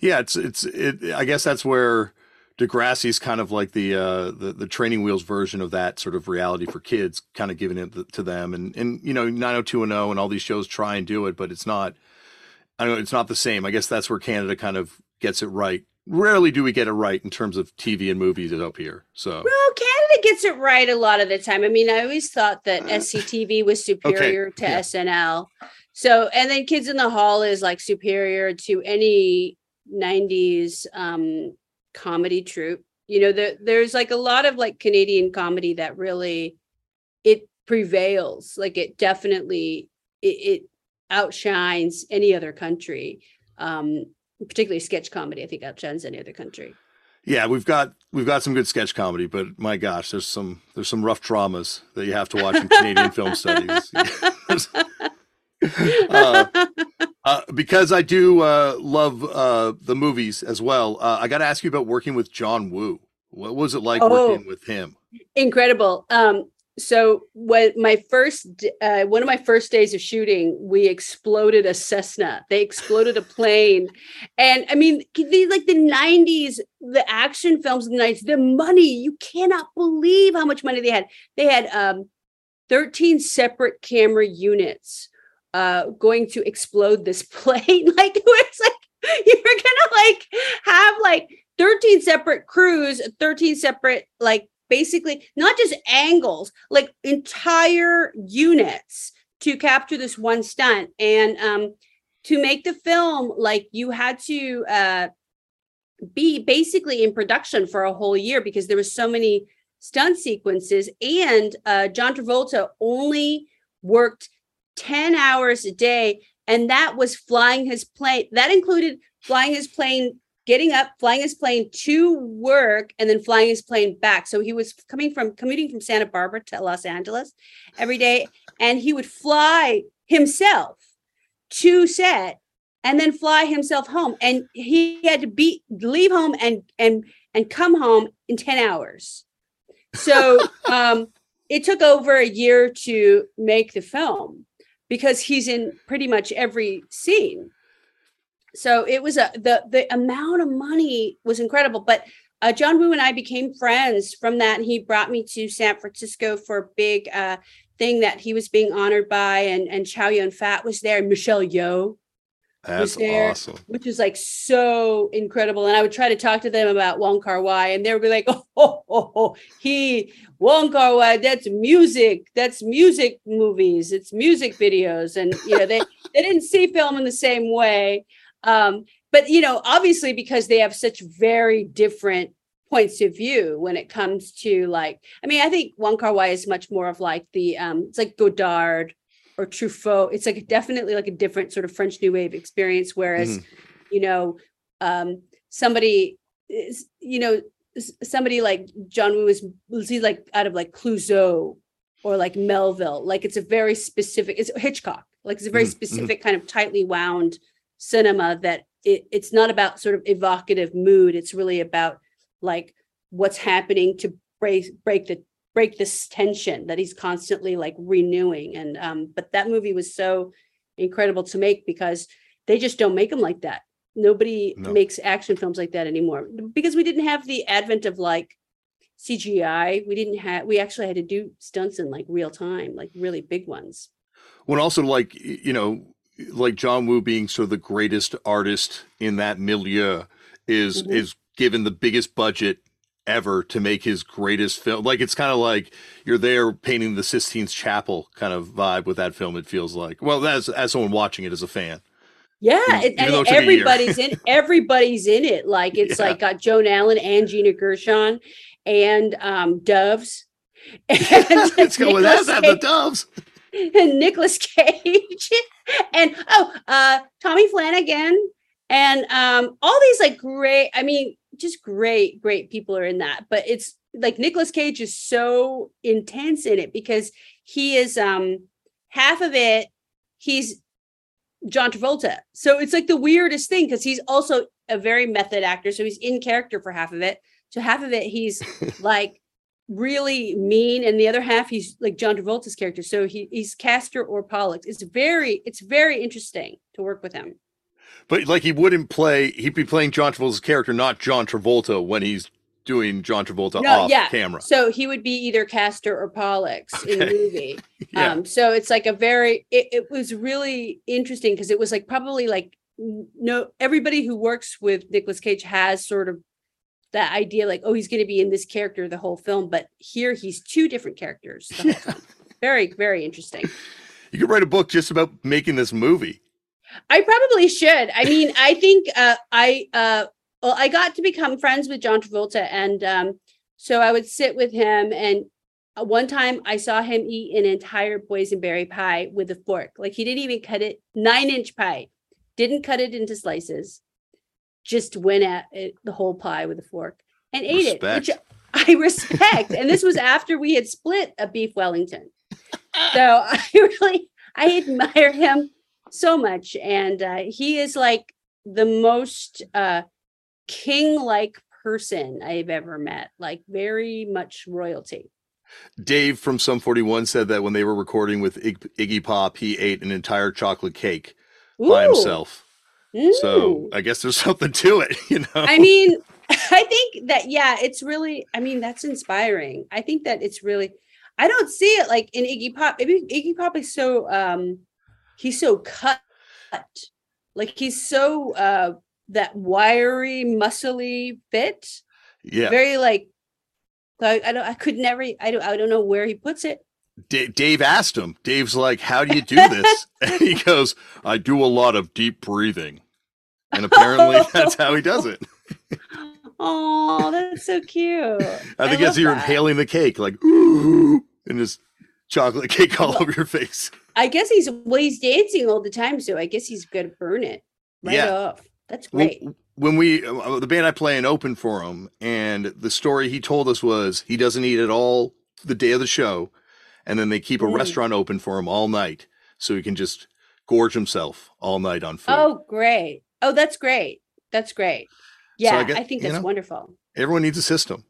Yeah it's it's it i guess that's where degrassi's kind of like the uh the, the training wheels version of that sort of reality for kids kind of giving it to them and and you know 90210 and all these shows try and do it but it's not i don't know it's not the same. I guess that's where canada kind of gets it right. Rarely do we get it right in terms of tv and movies up here so. Well Canada gets it right a lot of the time. I mean, I always thought that uh, SCTV was superior okay. to yeah. SNL. So, and then Kids in the Hall is like superior to any 90s um, comedy troupe. You know, the, there's like a lot of like Canadian comedy that really it prevails. Like it definitely it, it outshines any other country. Um, particularly sketch comedy, I think outshines any other country. Yeah, we've got we've got some good sketch comedy, but my gosh, there's some there's some rough dramas that you have to watch in Canadian film [laughs] studies. [laughs] uh, uh, because I do uh, love uh, the movies as well. Uh, I got to ask you about working with John Woo. What was it like oh, working with him? Incredible. Um, so when my first uh, one of my first days of shooting we exploded a cessna. They exploded a [laughs] plane. And i mean these like the 90s the action films in the 90s the money you cannot believe how much money they had. They had um 13 separate camera units uh going to explode this [laughs] plane. [laughs] Like it's like you're gonna like have like 13 separate crews 13 separate like basically not just angles, like entire units to capture this one stunt. And um, to make the film, like you had to uh, be basically in production for a whole year because there was so many stunt sequences. And uh, John Travolta only worked 10 hours a day. And that was flying his plane. That included flying his plane getting up, flying his plane to work, and then flying his plane back. So he was coming from commuting from Santa Barbara to Los Angeles every day, and he would fly himself to set and then fly himself home. And he had to be leave home and and and come home in 10 hours. So [laughs] um it took over a year to make the film because he's in pretty much every scene so it was a the the amount of money was incredible but uh, john woo and i became friends from that and he brought me to san francisco for a big uh, thing that he was being honored by and and chow yun fat was there and michelle yeoh That's there, awesome. which is like so incredible. And I would try to talk to them about Wong Kar Wai, and they would be like, [laughs] "Oh, oh, oh, oh he Wong Kar Wai, that's music, that's music movies, it's music videos." And you know, they they didn't see film in the same way. Um, but you know, obviously, because they have such very different points of view when it comes to like, I mean, I think Wong Kar Wai is much more of like the um, it's like Godard or Truffaut. It's like definitely like a different sort of French New Wave experience. Whereas, Mhm. you know, um, somebody is, you know, somebody like John Woo is was he like out of like Clouzot or like Melville. Like it's a very specific. It's Hitchcock. Like it's a very mhm. specific kind of tightly wound cinema that it, it's not about sort of evocative mood. It's really about like what's happening to break break the break this tension that he's constantly like renewing. And um but that movie was so incredible to make because they just don't make them like that. Nobody No. makes action films like that anymore. Because we didn't have the advent of like cgi we didn't have we actually had to do stunts in like real time like really big ones. When also like you know, like John Woo being sort of the greatest artist in that milieu is Mhm. is given the biggest budget ever to make his greatest film. Like it's kind of like you're there painting the Sistine Chapel kind of vibe with that film. It feels like. Well, as as someone watching it as a fan. Yeah, and it took a year. everybody's in [laughs] everybody's in it. Like it's Yeah. like got Joan Allen and Gina Gershon and um Doves. [laughs] And [laughs] Let's go with that. Nicolas Have the doves. [laughs] and Nicolas Cage [laughs] and oh uh Tommy Flanagan. And um all these like great I mean just great great people are in that. But it's like Nicolas Cage is so intense in it because he is um half of it he's John Travolta. So it's like the weirdest thing because he's also a very method actor. So he's in character for half of it. So half of it he's [laughs] like really mean and the other half he's like John Travolta's character so he he's Castor or Pollux it's very it's very interesting to work with him But like he wouldn't play. He'd be playing John Travolta's character, not John Travolta, when he's doing John Travolta No, off yeah. camera. so he would be either Castor or Pollux in the movie [laughs] Yeah. um so it's like a very it, it was really interesting because it was like probably like no everybody who works with Nicolas Cage has sort of that idea like oh he's going to be in this character the whole film but here he's two different characters the whole film. very very interesting you could write a book just about making this movie. I probably should. I mean, I think uh, I uh, well, I got to become friends with John Travolta, and um, so I would sit with him. And uh, one time, I saw him eat an entire boysenberry pie with a fork. Like he didn't even cut it nine inch pie, didn't cut it into slices, just went at it, the whole pie with a fork and ate it, which [laughs] I respect. and this was after we had split a beef Wellington. So [laughs] I really I admire him so much. And uh, he is like the most uh king like person I've ever met like very much royalty. Dave from Sum 41 said that when they were recording with Ig- Iggy Pop, he ate an entire chocolate cake by Ooh. So. I guess there's [laughs] something to it, you know. I mean [laughs] I think that yeah it's really I mean that's inspiring I think that it's really I don't see it like in Iggy Pop maybe Iggy Pop is so um he's so cut like he's so uh that wiry muscly fit yeah. very like I, I don't I could never I don't I don't know where he puts it. D- Dave asked him. Dave's like, "How do you do this?" [laughs] and he goes, "I do a lot of deep breathing." And apparently [laughs] that's how he does it. Oh, that's so cute. I think as you're that. inhaling the cake, like, ooh, and just chocolate cake all over your face. I guess he's well, he's dancing all the time, so I guess he's gonna burn it right Yeah. off. That's great. when we uh, the band I play in open for him, and the story he told us was he doesn't eat at all the day of the show, and then they keep a Mm. restaurant open for him all night, so he can just gorge himself all night on food. Oh, great. Oh, that's great. That's great. Yeah, I, get- think you that's know? wonderful. Everyone needs a system,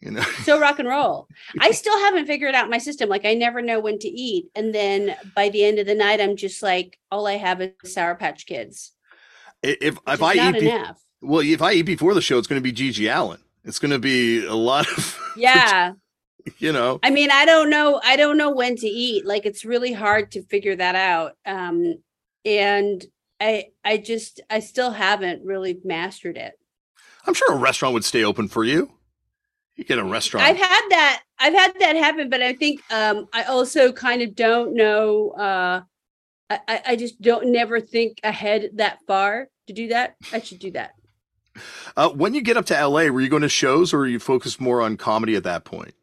you know. So rock and roll. I [laughs] still haven't figured out my system. Like I never know when to eat, and then by the end of the night, I'm just like, all I have is Sour Patch Kids. if if I not eat, be- enough. well, if I eat before the show, it's going to be GG Allin. It's going to be a lot of, [laughs] Yeah. you know. I mean, I don't know. I don't know when to eat. Like it's really hard to figure that out. Um, and I I just I still haven't really mastered it. I'm sure a restaurant would stay open for you. You get a restaurant. I've had that. I've had that happen, but I think um, I also kind of don't know. Uh, I, I just don't never think ahead that far to do that. I should do that. Uh, when you get up to LA, were you going to shows or were you focused more on comedy at that point?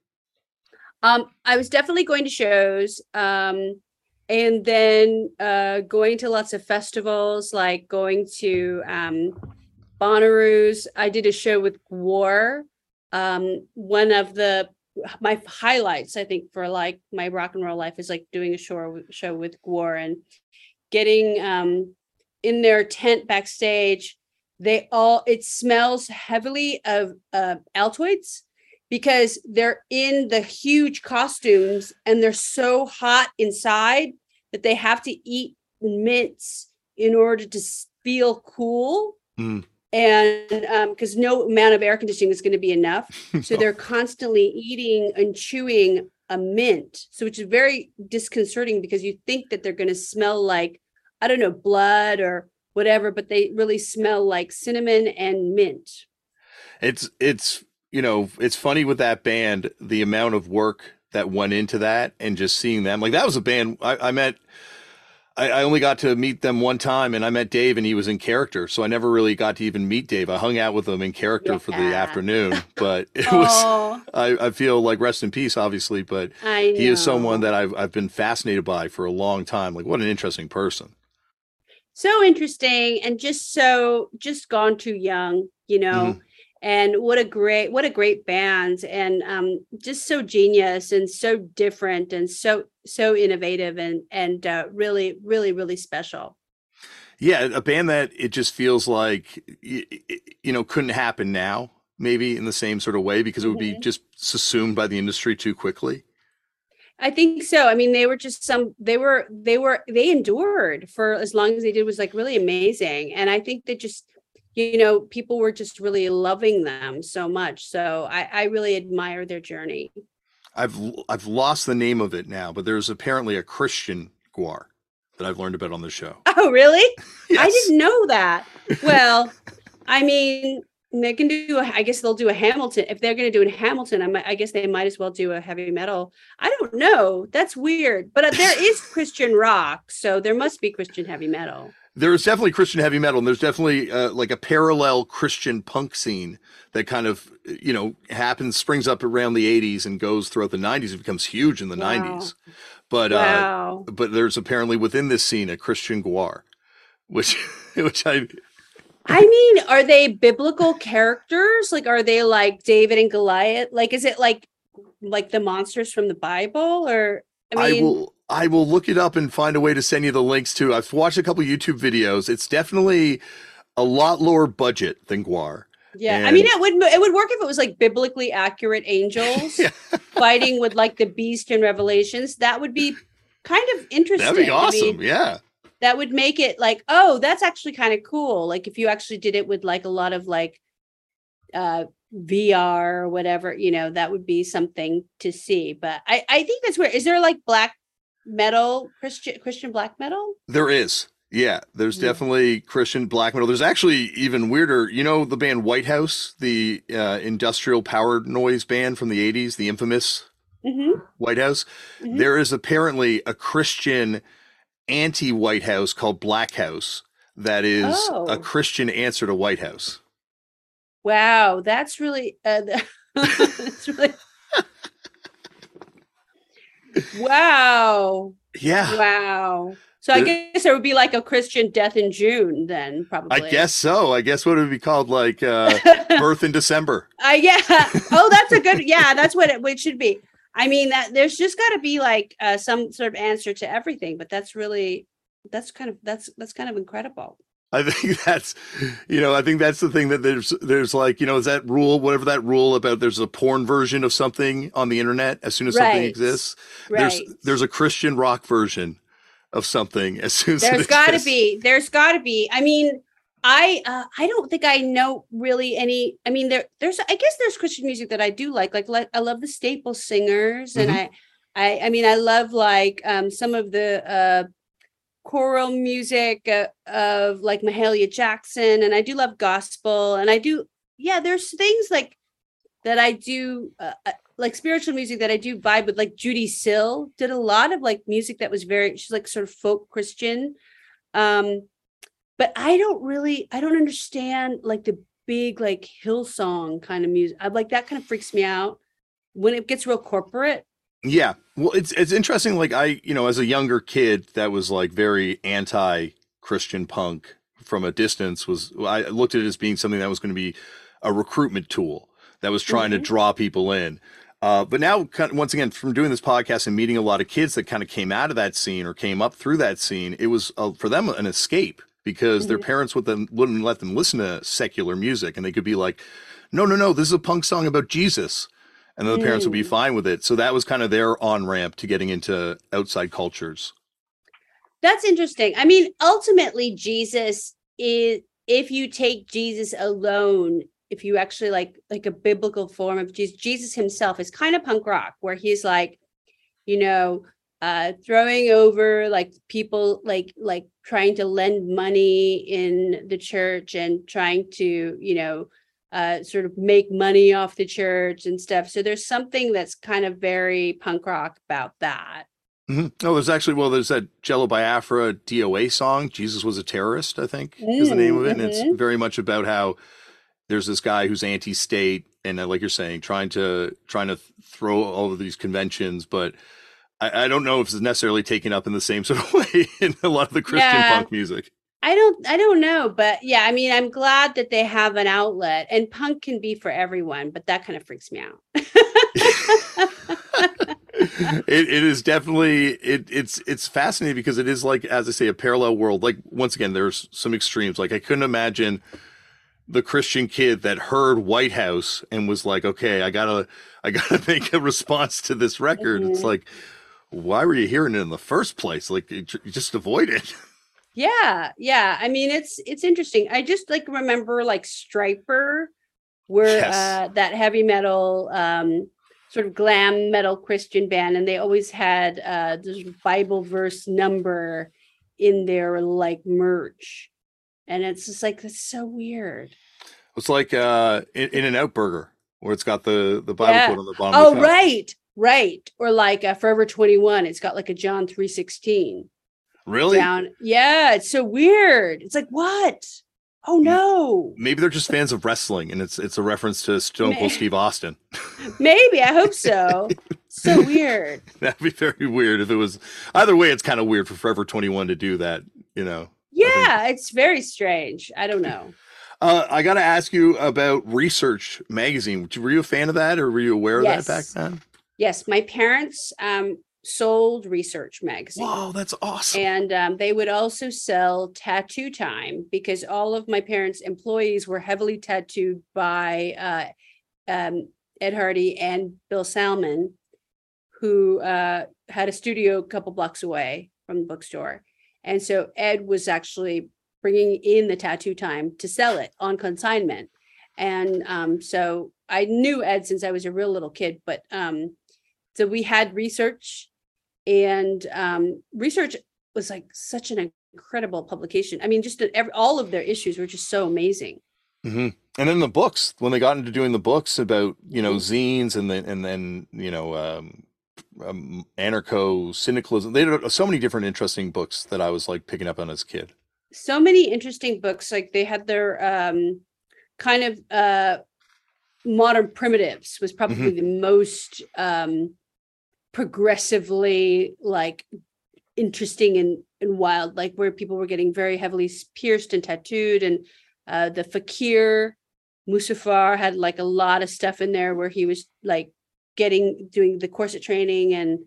Um, I was definitely going to shows. Um, and then uh, going to lots of festivals, like going to um, Bonnaroo's. I did a show with Gwar. Um, one of the my highlights, I think, for like my rock and roll life is like doing a show show with Gwar and getting um, in their tent backstage. They all it smells heavily of uh, Altoids because they're in the huge costumes and they're so hot inside that they have to eat mints in order to feel cool. Mm. And um, because no amount of air conditioning is going to be enough. [laughs] So they're constantly eating and chewing a mint. So which is very disconcerting because you think that they're going to smell like, I don't know, blood or whatever, but they really smell like cinnamon and mint. It's it's you know, it's funny with that band, the amount of work that went into that and just seeing them. Like that was a band I, I met. I, I, only got to meet them one time and I met Dave and he was in character. So I never really got to even meet Dave. I hung out with him in character yeah. for the afternoon, [laughs] but [laughs] it was, I, I, feel like rest in peace, obviously, but he is someone that I've, I've been fascinated by for a long time. Like what an interesting person. So interesting and just so, just gone too young, you know, mm-hmm and what a great what a great band and um, just so genius and so different and so so innovative and and uh, really really really special yeah a band that it just feels like you know couldn't happen now maybe in the same sort of way because it would be mm-hmm. just assumed by the industry too quickly I think so. I mean, they were just some they were they were they endured for as long as they did was like really amazing. And I think that just you know, people were just really loving them so much. So I, I really admire their journey. I've I've lost the name of it now, but there's apparently a Christian Gwar that I've learned about on the show. [laughs] Oh, really? yes. [laughs] I didn't know that. Well, [laughs] I mean, they can do. A, I guess they'll do a Hamilton if they're going to do a Hamilton. I, might, I guess they might as well do a heavy metal. I don't know. That's weird, but there is Christian rock, so there must be Christian heavy metal there is definitely Christian heavy metal, and there's definitely uh, like a parallel Christian punk scene that kind of you know happens, springs up around the '80s and goes throughout the '90s. It becomes huge in the wow. '90s, but uh, wow. uh, but there's apparently within this scene a Christian Gwar, which [laughs] which I. I mean, are they biblical characters? Like, are they like David and Goliath? Like, is it like like the monsters from the Bible, or I mean, I will I will look it up and find a way to send you the links to. I've watched a couple YouTube videos. It's definitely a lot lower budget than Gwar. Yeah, and... I mean, it would it would work if it was like biblically accurate angels [laughs] yeah. fighting with like the beast in Revelations. That would be kind of interesting. That'd be awesome. I mean, yeah, that would make it like, oh, that's actually kind of cool. Like if you actually did it with like a lot of like uh VR or whatever, you know, that would be something to see. But I I think that's where is there like black metal Christian Christian black metal? There is. Yeah, there's yeah. definitely Christian black metal. There's actually even weirder. You know the band Whitehouse, the uh, industrial power noise band from the 80s, the infamous mm-hmm. Whitehouse. Mm-hmm. There is apparently a Christian anti Whitehouse called Blackhouse that is oh. a Christian answer to Whitehouse. Wow, that's really uh, [laughs] that's really [laughs] wow. Yeah. Wow. So I guess there would be like a Christian death in June then probably. I guess so. I guess what it would be called like uh [laughs] birth in December. Uh yeah. Oh, that's a good yeah, that's what it, it should be. I mean that there's just got to be like uh, some sort of answer to everything, but that's really that's kind of that's that's kind of incredible. I think [laughs] that's, you know, I think that's the thing that there's, there's like, you know, is that rule, whatever that rule about there's a porn version of something on the internet as soon as right. something exists. Right. There's, there's a Christian rock version of something as soon as there's got to be, there's got to be. I mean, I, uh, I don't think I know really any. I mean, there, there's, I guess there's Christian music that I do like. Like, like I love the Staple Singers, mm-hmm. and I, I, I mean, I love like um, some of the uh, choral music uh, of like Mahalia Jackson, and I do love gospel, and I do yeah. There's things like that I do uh, uh, like spiritual music that I do vibe with. Like Judee Sill did a lot of like music that was very she's like sort of folk Christian. Um, but I don't really I don't understand like the big like Hillsong kind of music. I like that kind of freaks me out when it gets real corporate. Yeah. Well, it's it's interesting. Like I, you know, as a younger kid, that was like very anti Christian punk from a distance. Was I looked at it as being something that was going to be a recruitment tool that was trying mm-hmm. to draw people in. Uh, but now, once again, from doing this podcast and meeting a lot of kids that kind of came out of that scene or came up through that scene, it was uh, for them an escape because mm-hmm. their parents would them, wouldn't let them listen to secular music, and they could be like, "No, no, no, this is a punk song about Jesus," and then the mm. parents would be mm. fine with it. So that was kind of their on ramp to getting into outside cultures. That's interesting. I mean, ultimately, Jesus is if you take Jesus alone if you actually like like a biblical form of Jesus, Jesus himself is kind of punk rock, where he's like, you know, uh throwing over like people like like trying to lend money in the church and trying to, you know, uh sort of make money off the church and stuff. So there's something that's kind of very punk rock about that. Mm-hmm. Oh, there's actually well, there's that Jello Biafra DOA song. Jesus was a terrorist, I think, mm, is the name of it, mm-hmm. and it's mm-hmm. very much about how there's this guy who's anti-state and uh, like you're saying trying to trying to throw all of these conventions but I, I, don't know if it's necessarily taken up in the same sort of [laughs] way in a lot of the christian yeah, punk music i don't i don't know but yeah i mean i'm glad that they have an outlet and punk can be for everyone but that kind of freaks me out [laughs] it, it is definitely it, it's it's fascinating because it is like as i say a parallel world like once again there's some extremes like i couldn't imagine the Christian kid that heard Whitehouse and was like, okay, I gotta, I gotta [laughs] make a response to this record. Mm-hmm. It's like, why were you hearing it in the first place? Like, you just avoid it. [laughs] Yeah, yeah. I mean, it's it's interesting. I just like remember like Stryper, were yes. uh, that heavy metal, um, sort of glam metal Christian band, and they always had uh, this Bible verse number in their like merch and it's just like it's so weird. It's like uh in, In-N-Out Burger where it's got the the Bible yeah. quote on the bottom. Oh, right, right. Or like uh, Forever Twenty One, it's got like a John three sixteen. Really? Down. Yeah, it's so weird. It's like what? Oh no. Maybe they're just fans of wrestling and it's it's a reference to Stone Cold Steve Austin. [laughs] Maybe, I hope so. [laughs] so weird. [laughs] That'd be very weird if it was either way, it's kind of weird for Forever 21 to do that, you know. Yeah, it's very strange. I don't know. Uh, I got to ask you about Research Magazine. Were you a fan of that, or were you aware yes. of that back then? Yes, my parents um, sold Research Magazine. Wow, that's awesome! And um, they would also sell Tattoo Time because all of my parents' employees were heavily tattooed by uh, um, Ed Hardy and Bill Salmon, who uh, had a studio a couple blocks away from the bookstore. And so Ed was actually bringing in the tattoo time to sell it on consignment. And um, so I knew Ed since I was a real little kid, but um, so we had research and um, research was like such an incredible publication. I mean, just every, all of their issues were just so amazing. Mm-hmm. And then the books, when they got into doing the books about you know mm-hmm. zines and then and then you know um, um, anarcho syndicalism. They had so many different interesting books that I was like picking up on as a kid. So many interesting books. Like they had their um, kind of uh, modern primitives was probably mm-hmm. the most um, progressively like interesting and, and wild, like where people were getting very heavily pierced and tattooed. And uh, the Fakir Musafar had like a lot of stuff in there where he was like getting doing the corset training and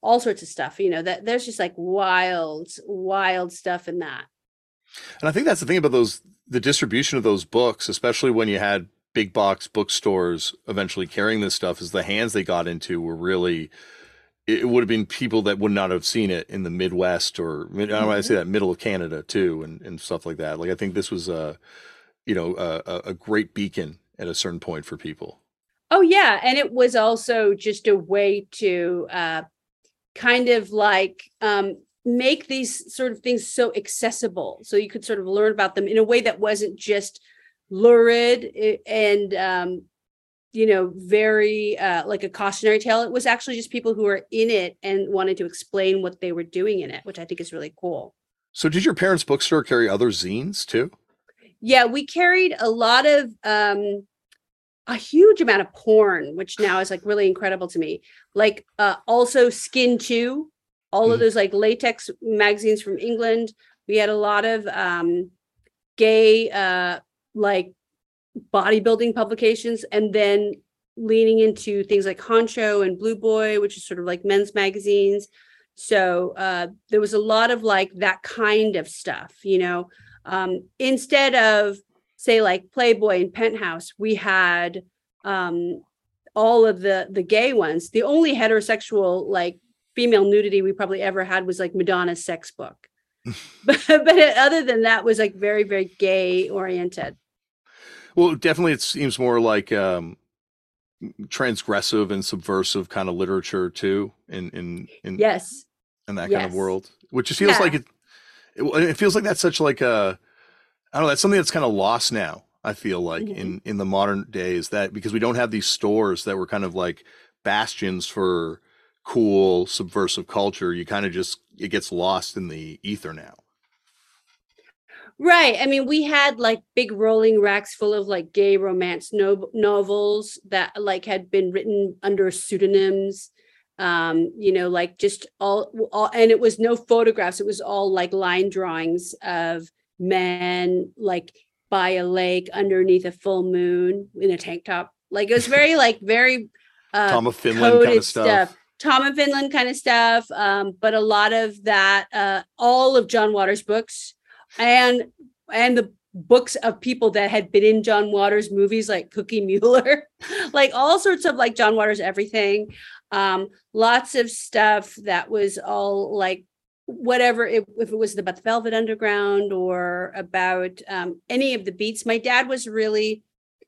all sorts of stuff you know that there's just like wild wild stuff in that and i think that's the thing about those the distribution of those books especially when you had big box bookstores eventually carrying this stuff is the hands they got into were really it would have been people that would not have seen it in the midwest or i don't want to say that middle of canada too and, and stuff like that. Like i think this was a you know a, a great beacon at a certain point for people. Oh yeah, and it was also just a way to uh, kind of like um, make these sort of things so accessible so you could sort of learn about them in a way that wasn't just lurid eh, and um you know very uh like a cautionary tale it was actually just people who were in it and wanted to explain what they were doing in it which i think is really cool So, did your parents' bookstore carry other zines too? yeah we carried a lot of um a huge amount of porn which now is like really incredible to me like uh also skin 2 all of Mhm. those like latex magazines from england we had a lot of um gay uh like bodybuilding publications and then leaning into things like honcho and blue boy which is sort of like men's magazines. So uh there was a lot of like that kind of stuff you know? Um instead of say like playboy and penthouse we had um all of the the gay ones. The only heterosexual like female nudity we probably ever had was like madonna's sex book. [laughs] [laughs] But, but other than that was like very very gay oriented Well, definitely, it seems more like um, transgressive and subversive kind of literature too, in in in, yes in that kind of world, which just feels Yeah. like it, it. It feels like that's such like a, I don't know. That's something that's kind of lost now. I feel like Mhm. in in the modern days that because we don't have these stores that were kind of like bastions for cool subversive culture, you kind of just it gets lost in the ether now. Right. I mean, we had like big rolling racks full of like gay romance no- novels that like had been written under pseudonyms. Um, you know, like just all, all, and it was no photographs. It was all like line drawings of men like by a lake underneath a full moon in a tank top. Like it was very [laughs] like very uh, Tom of Finland kind of stuff. Tom of Finland kind of stuff. Um, but a lot of that, uh, all of John Waters' books and and the books of people that had been in John Waters movies like Cookie [laughs] Mueller, like all sorts of like John Waters everything. Um, lots of stuff that was all like whatever it, if it was about the Velvet Underground or about um, any of the beats. My dad was really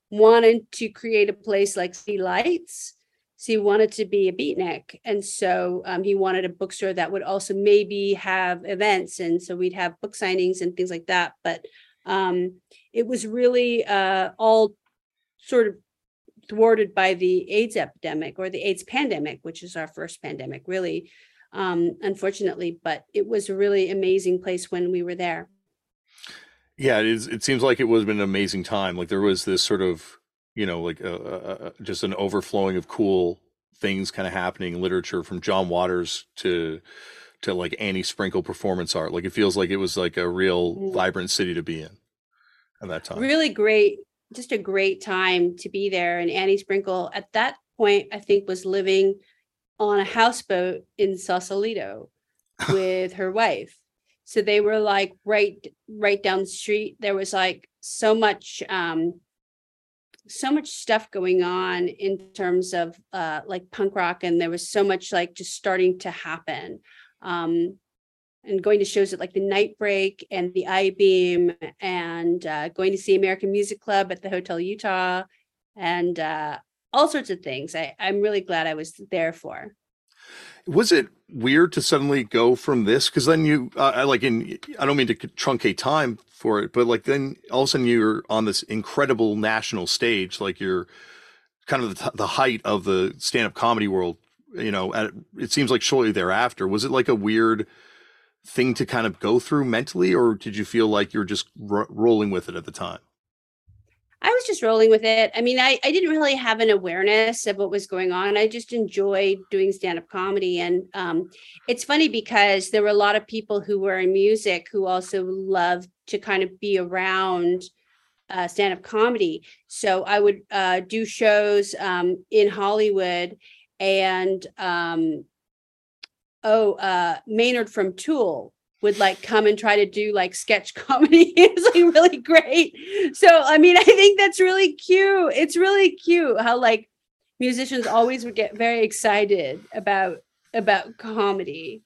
wanted to create a place like City Lights. So he wanted to be a beatnik. And so um, he wanted a bookstore that would also maybe have events. And so we'd have book signings and things like that. But um, it was really uh, all sort of thwarted by the AIDS epidemic or the AIDS pandemic, which is our first pandemic, really, um, unfortunately. But it was a really amazing place when we were there. Yeah, it is. It seems like it was been an amazing time. Like there was this sort of, you know, like a, a, a- just an overflowing of cool things kind of happening in literature from John Waters to to like Annie Sprinkle performance art. Like it feels like it was like a real Mm. vibrant city to be in at that time. really great just a great time to be there and annie sprinkle at that point i think was living on a houseboat in sausalito with her wife so they were like right right down the street there was like so much um so much stuff going on in terms of uh like punk rock and there was so much like just starting to happen um and going to shows at like the Night Break and the I Beam, and uh, going to see American Music Club at the Hotel Utah, and uh, all sorts of things. I, I'm really glad I was there for. Was it weird to suddenly go from this? Because then you, uh, I like in, I don't mean to truncate time for it, but like then all of a sudden you're on this incredible national stage, like you're kind of the, the height of the stand-up comedy world. You know, at, it seems like shortly thereafter. Was it like a weird thing to kind of go through mentally, or did you feel like you're just ro- rolling with it at the time? I was just rolling with it. I mean, I, I didn't really have an awareness of what was going on. I just enjoyed doing stand up comedy. And um, it's funny because there were a lot of people who were in music who also loved to kind of be around uh, stand up comedy. So I would uh, do shows um, in Hollywood and, um, oh, uh, Maynard from Tool would like come and try to do like sketch [laughs] comedy. it's like really great. So I mean, I think that's really cute. It's really cute how like musicians always would get very excited about about comedy.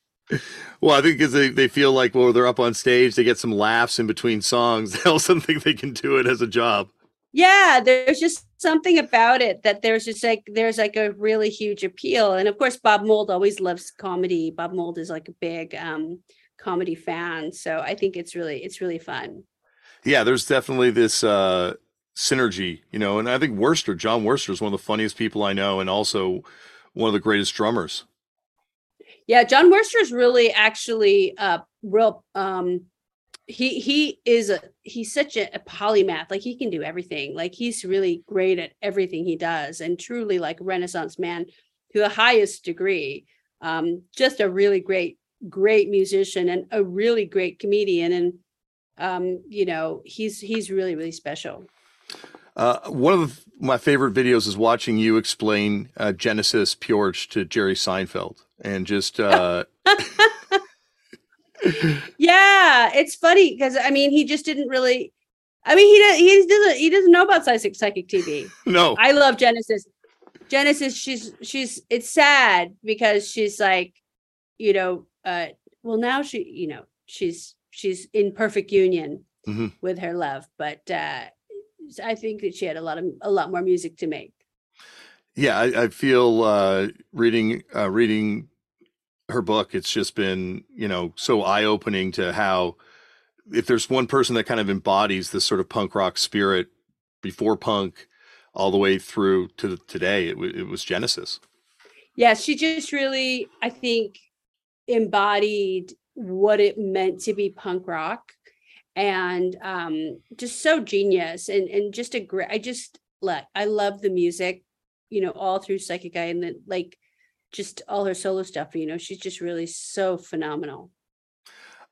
Well, I think because they, they feel like, well, they're up on stage, they get some laughs in between songs. [laughs] They also think they can do it as a job. yeah there's just something about it that there's just like there's like a really huge appeal and of course bob mould always loves comedy bob mould is like a big um comedy fan so i think it's really it's really fun. Yeah there's definitely this uh synergy you know and i think Wurster, Jon Wurster is one of the funniest people i know and also one of the greatest drummers. Yeah Jon Wurster is really actually uh real um he he is a he's such a, a, polymath like he can do everything like he's really great at everything he does and truly like renaissance man to the highest degree um just a really great great musician and a really great comedian and um you know he's he's really really special uh, one of the, my favorite videos is watching you explain uh, Genesis P-Orridge to Jerry Seinfeld and just uh, [laughs] yeah, it's funny because I mean he just didn't really. I mean he does, he doesn't he doesn't know about psychic psychic TV. No, I love Genesis. Genesis, she's she's it's sad because she's like, you know, uh, well now she you know she's she's in perfect union mm-hmm. with her love, but uh, I think that she had a lot of a lot more music to make. Yeah, I, I feel uh, reading uh, reading her book, it's just been, you know, so eye opening to how if there's one person that kind of embodies this sort of punk rock spirit before punk all the way through to today, it, w- it was Genesis. Yeah, she just really, I think, embodied what it meant to be punk rock and um just so genius and and just a great i just like i love the music you know all through Psychic TV and then like just all her solo stuff. You know, she's just really so phenomenal.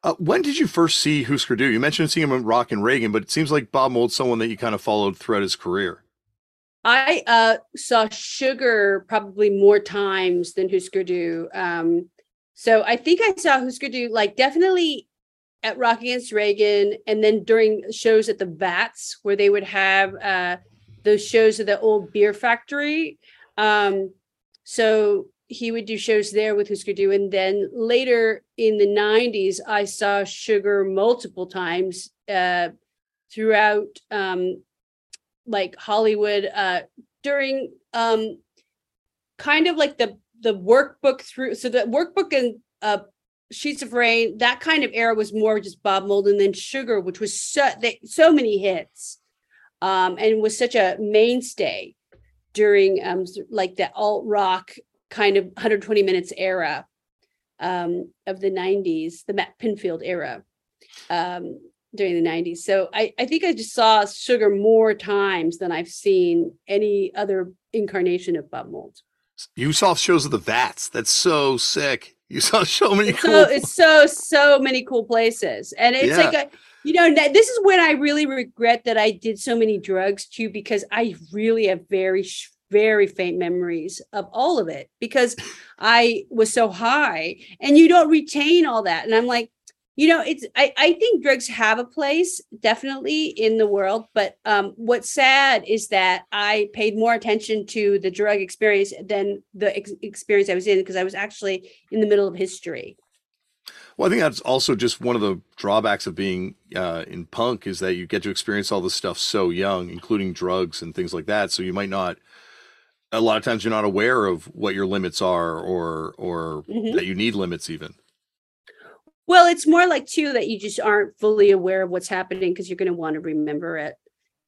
Uh, when did you first see Husker Du? You mentioned seeing him in Rock and Reagan, but it seems like Bob Mould's someone that you kind of followed throughout his career. I uh, saw Sugar probably more times than Husker Du. Um, so I think I saw Husker like definitely at Rock Against Reagan, and then during shows at the Vats where they would have uh, those shows at the old beer factory. Um, so he would do shows there with Husker Du. And then later in the 90s, I saw Sugar multiple times uh, throughout um, like Hollywood uh, during um, kind of like the the workbook through so the workbook and uh, Sheets of Rain, that kind of era was more just Bob Mould and then Sugar, which was so they, so many hits um, and was such a mainstay during um, like the alt rock kind of 120 minutes era um, of the 90s, the Matt Pinfield era um, during the 90s. So I, I think I just saw Sugar more times than I've seen any other incarnation of Bob Mould. You saw shows of the Vats. That's so sick. You saw [laughs] so many it's cool. So, it's so so many cool places, and it's yeah. like a you know this is when I really regret that I did so many drugs too, because I really have very very faint memories of all of it because I was so high and you don't retain all that. And I'm like, you know, it's I, I think drugs have a place definitely in the world, but um, what's sad is that I paid more attention to the drug experience than the ex- experience I was in because I was actually in the middle of history. Well, I think that's also just one of the drawbacks of being uh, in punk is that you get to experience all this stuff so young, including drugs and things like that. So you might not a lot of times you're not aware of what your limits are or or mm-hmm. that you need limits even well it's more like too that you just aren't fully aware of what's happening because you're going to want to remember it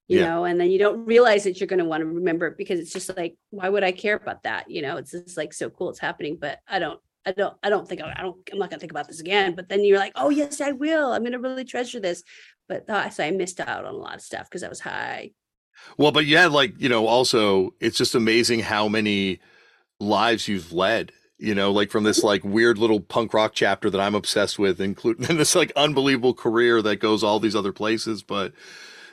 you yeah. know and then you don't realize that you're going to want to remember it because it's just like why would i care about that you know? It's just like so cool it's happening but i don't i don't i don't think i don't i'm not going to think about this again but then you're like oh yes i will. I'm going to really treasure this. But oh, so i missed out on a lot of stuff because i was high. Well, but yeah, like, you know, also it's just amazing how many lives you've led, you know, like from this like weird little punk rock chapter that I'm obsessed with, including [laughs] this like unbelievable career that goes all these other places. But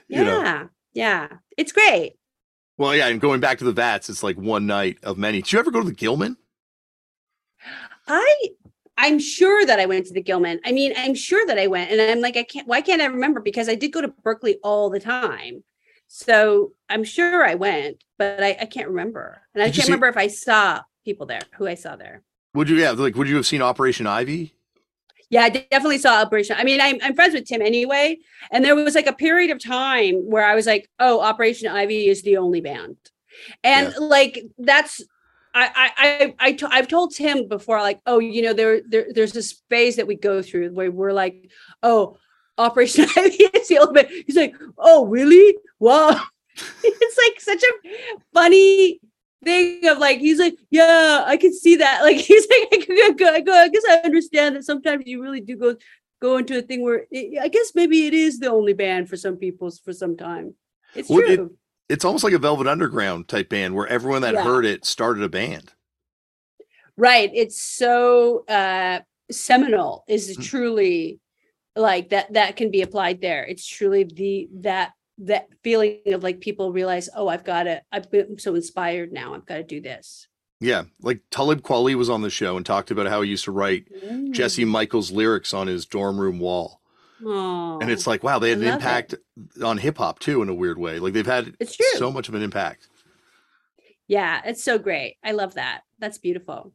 you yeah, know. yeah, it's great. Well, yeah, and going back to the vats, it's like one night of many. Did you ever go to the Gilman? I I'm sure that I went to the Gilman. I mean, I'm sure that I went, and I'm like, I can't. Why can't I remember? Because I did go to Berkeley all the time. So I'm sure I went, but I, I can't remember. And I can't see, remember if I saw people there, who I saw there. Would you have like would you have seen Operation Ivy? Yeah, I definitely saw Operation. I mean, I'm, I'm friends with Tim anyway. And there was like a period of time where I was like, oh, Operation Ivy is the only band. And yeah. like, that's, I, I, I, I t- I've told Tim before, like, oh, you know, there, there, there's this phase that we go through where we're like, oh, Operation [laughs] Ivy is the only band. He's like, oh, really? Wow. [laughs] it's like such a funny thing of like he's like yeah i can see that. [laughs] Like he's like I, go, I, go, I guess i understand that sometimes you really do go go into a thing where it, i guess maybe it is the only band for some people for some time. It's well, true. it, it's almost like a velvet underground type band where everyone that yeah. heard it started a band. Right it's so uh seminal is mm. truly like that that can be applied there. It's truly the that that feeling of like people realize, oh, I've got to, I've been so inspired now. I've got to do this. Yeah. Like Talib Kweli was on the show and talked about how he used to write mm. Jesse Michaels lyrics on his dorm room wall. Oh, and it's like, wow, they had an impact it. on hip hop too, in a weird way. Like they've had it's true. so much of an impact. Yeah, it's so great. I love that. That's beautiful.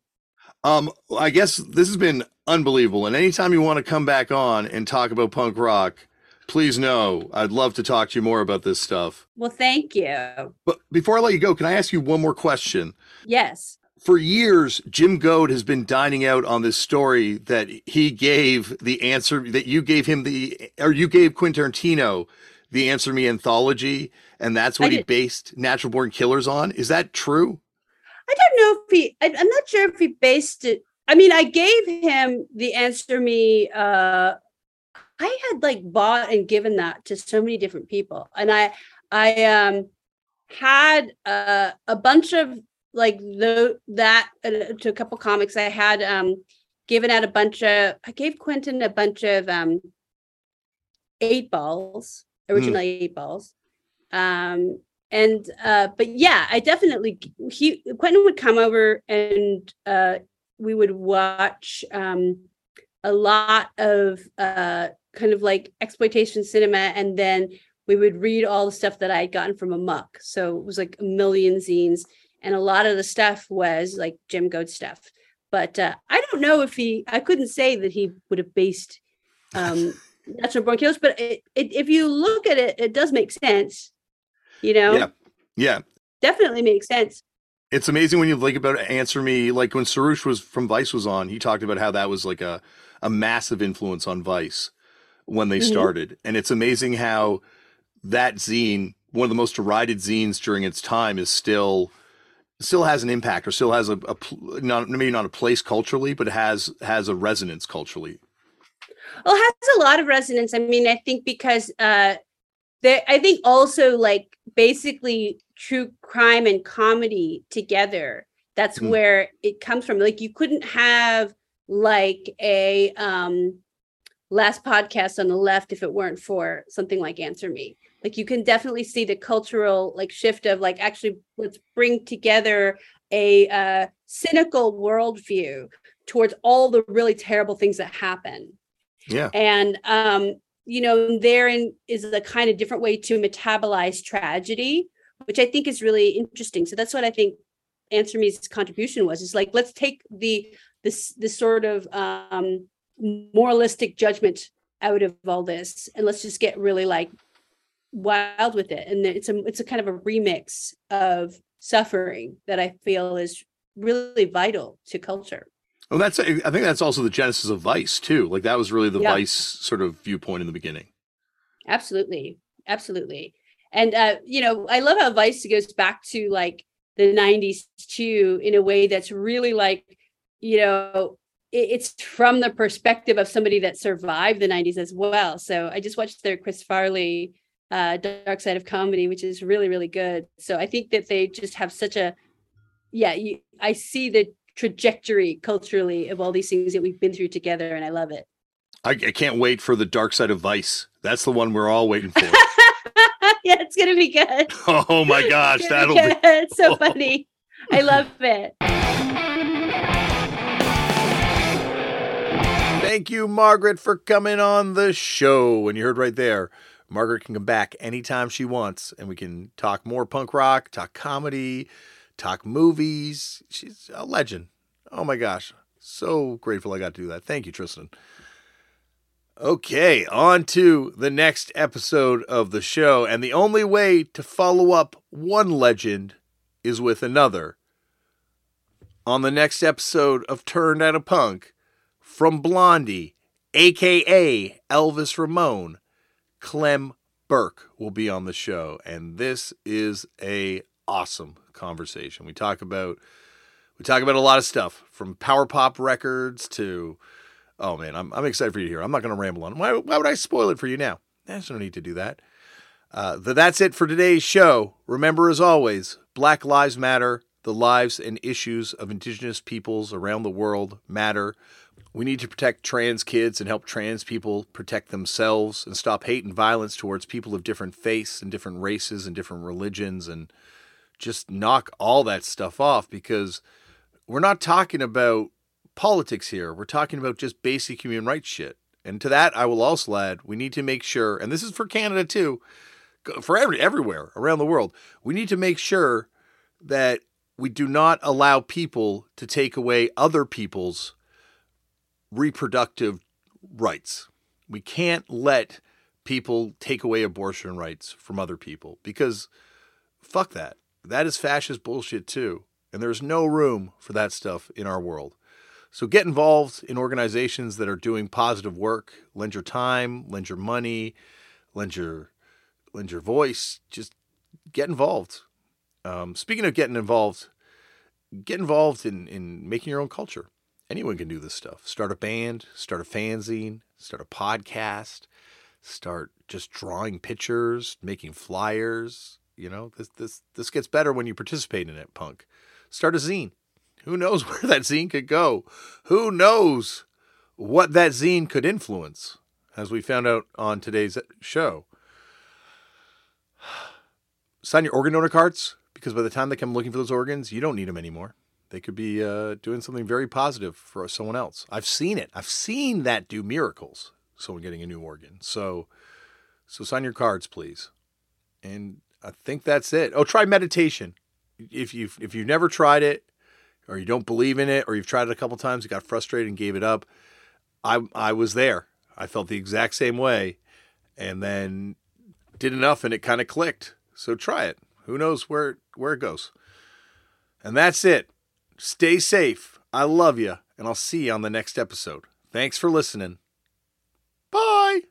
Um, I guess this has been unbelievable. And anytime you want to come back on and talk about punk rock, please know I'd love to talk to you more about this stuff. Well, thank you. But before I let you go, can I ask you one more question? Yes. For years, Jim Goad has been dining out on this story that he gave the answer that you gave him the or you gave Quentin Tarantino the Answer Me anthology, and that's what he based Natural Born Killers on. Is that true? I don't know if he. I, am not sure if he based it. I mean, I gave him the Answer Me uh, I had like bought and given that to so many different people. And I I um had uh, a bunch of like the that uh, to a couple comics. I had um given out a bunch of I gave Quentin a bunch of um eight balls, original mm. eight balls. Um and uh but yeah, I definitely he Quentin would come over and uh we would watch um a lot of uh kind of like exploitation cinema and then we would read all the stuff that I had gotten from Amok. So it was like a million zines, and a lot of the stuff was like Jim Goad stuff. But uh, I don't know if he, I couldn't say that he would have based um, [laughs] Natural Born Killers, but it, it, if you look at it, it does make sense. You know? Yeah. Yeah. Definitely makes sense. It's amazing when you think about Answer Me. Like when Suroosh was from Vice was on, he talked about how that was like a, a massive influence on Vice when they mm-hmm. started. And it's amazing how that zine, one of the most derided zines during its time, is still still has an impact or still has a, a not maybe not a place culturally, but has has a resonance culturally. Well, it has a lot of resonance. I mean, I think because uh I think also like basically true crime and comedy together. That's mm. where it comes from. Like you couldn't have like a um last podcast on the left if it weren't for something like Answer Me. Like you can definitely see the cultural like shift of like actually let's bring together a uh, cynical worldview towards all the really terrible things that happen. Yeah. And um, you know, therein is a kind of different way to metabolize tragedy, which I think is really interesting. So that's what I think Answer Me's contribution was. Is like let's take the this this sort of um moralistic judgment out of all this and let's just get really like wild with it. And it's a it's a kind of a remix of suffering that i feel is really vital to culture. Well that's i think that's also the genesis of vice too. Like that was really the yeah. vice sort of viewpoint in the beginning. Absolutely. Absolutely. And uh you know i love how vice goes back to like the 90s too in a way that's really like you know it's from the perspective of somebody that survived the 90s as well. So I just watched their Chris Farley uh, Dark Side of Comedy, which is really, really good. So I think that they just have such a, yeah, you, I see the trajectory culturally of all these things that we've been through together, and I love it. I, I can't wait for the Dark Side of Vice. That's the one we're all waiting for. [laughs] yeah, it's gonna be good. [laughs] Oh my gosh, that'll be, be... it's [laughs] so funny. I love it. Thank you, Margaret, for coming on the show. And you heard right there, Margaret can come back anytime she wants, and we can talk more punk rock, talk comedy, talk movies. She's a legend. Oh my gosh. So grateful I got to do that. Thank you, Tristan. Okay, on to the next episode of the show. And the only way to follow up one legend is with another. On the next episode of Turned Out a Punk, from Blondie, aka Elvis Ramone, Clem Burke will be on the show. And this is a awesome conversation. We talk about we talk about a lot of stuff from power pop records to Oh man, I'm I'm excited for you to hear. I'm not going to ramble on. Why why would I spoil it for you now? There's no need to do that. Uh, that's it for today's show. Remember, as always, Black Lives Matter. The lives and issues of Indigenous peoples around the world matter. We need to protect trans kids and help trans people protect themselves and stop hate and violence towards people of different faiths and different races and different religions and just knock all that stuff off because we're not talking about politics here. We're talking about just basic human rights shit. And to that, I will also add, we need to make sure, and this is for Canada too, for every everywhere around the world, we need to make sure that we do not allow people to take away other people's reproductive rights. We can't let people take away abortion rights from other people because fuck that. That is fascist bullshit too. And there's no room for that stuff in our world. So get involved in organizations that are doing positive work. Lend your time, lend your money, lend your lend your voice. Just get involved. Um, speaking of getting involved, get involved in in making your own culture. Anyone can do this stuff. Start a band, start a fanzine, start a podcast, start just drawing pictures, making flyers. You know, this this this gets better when you participate in it, punk. Start a zine. Who knows [laughs] where that zine could go? Who knows what that zine could influence, as we found out on today's show? [sighs] Sign your organ donor cards because by the time they come looking for those organs, you don't need them anymore. They could be uh, doing something very positive for someone else. I've seen it. I've seen that do miracles. Someone getting a new organ. So, so sign your cards, please. And I think that's it. Oh, try meditation. If you've if you've never tried it, or you don't believe in it or you've tried it a couple times, you got frustrated and gave it up. I I was there. I felt the exact same way and then did enough and it kind of clicked. So try it. Who knows where where it goes. And that's it. Stay safe. I love you and I'll see you on the next episode. Thanks for listening. Bye.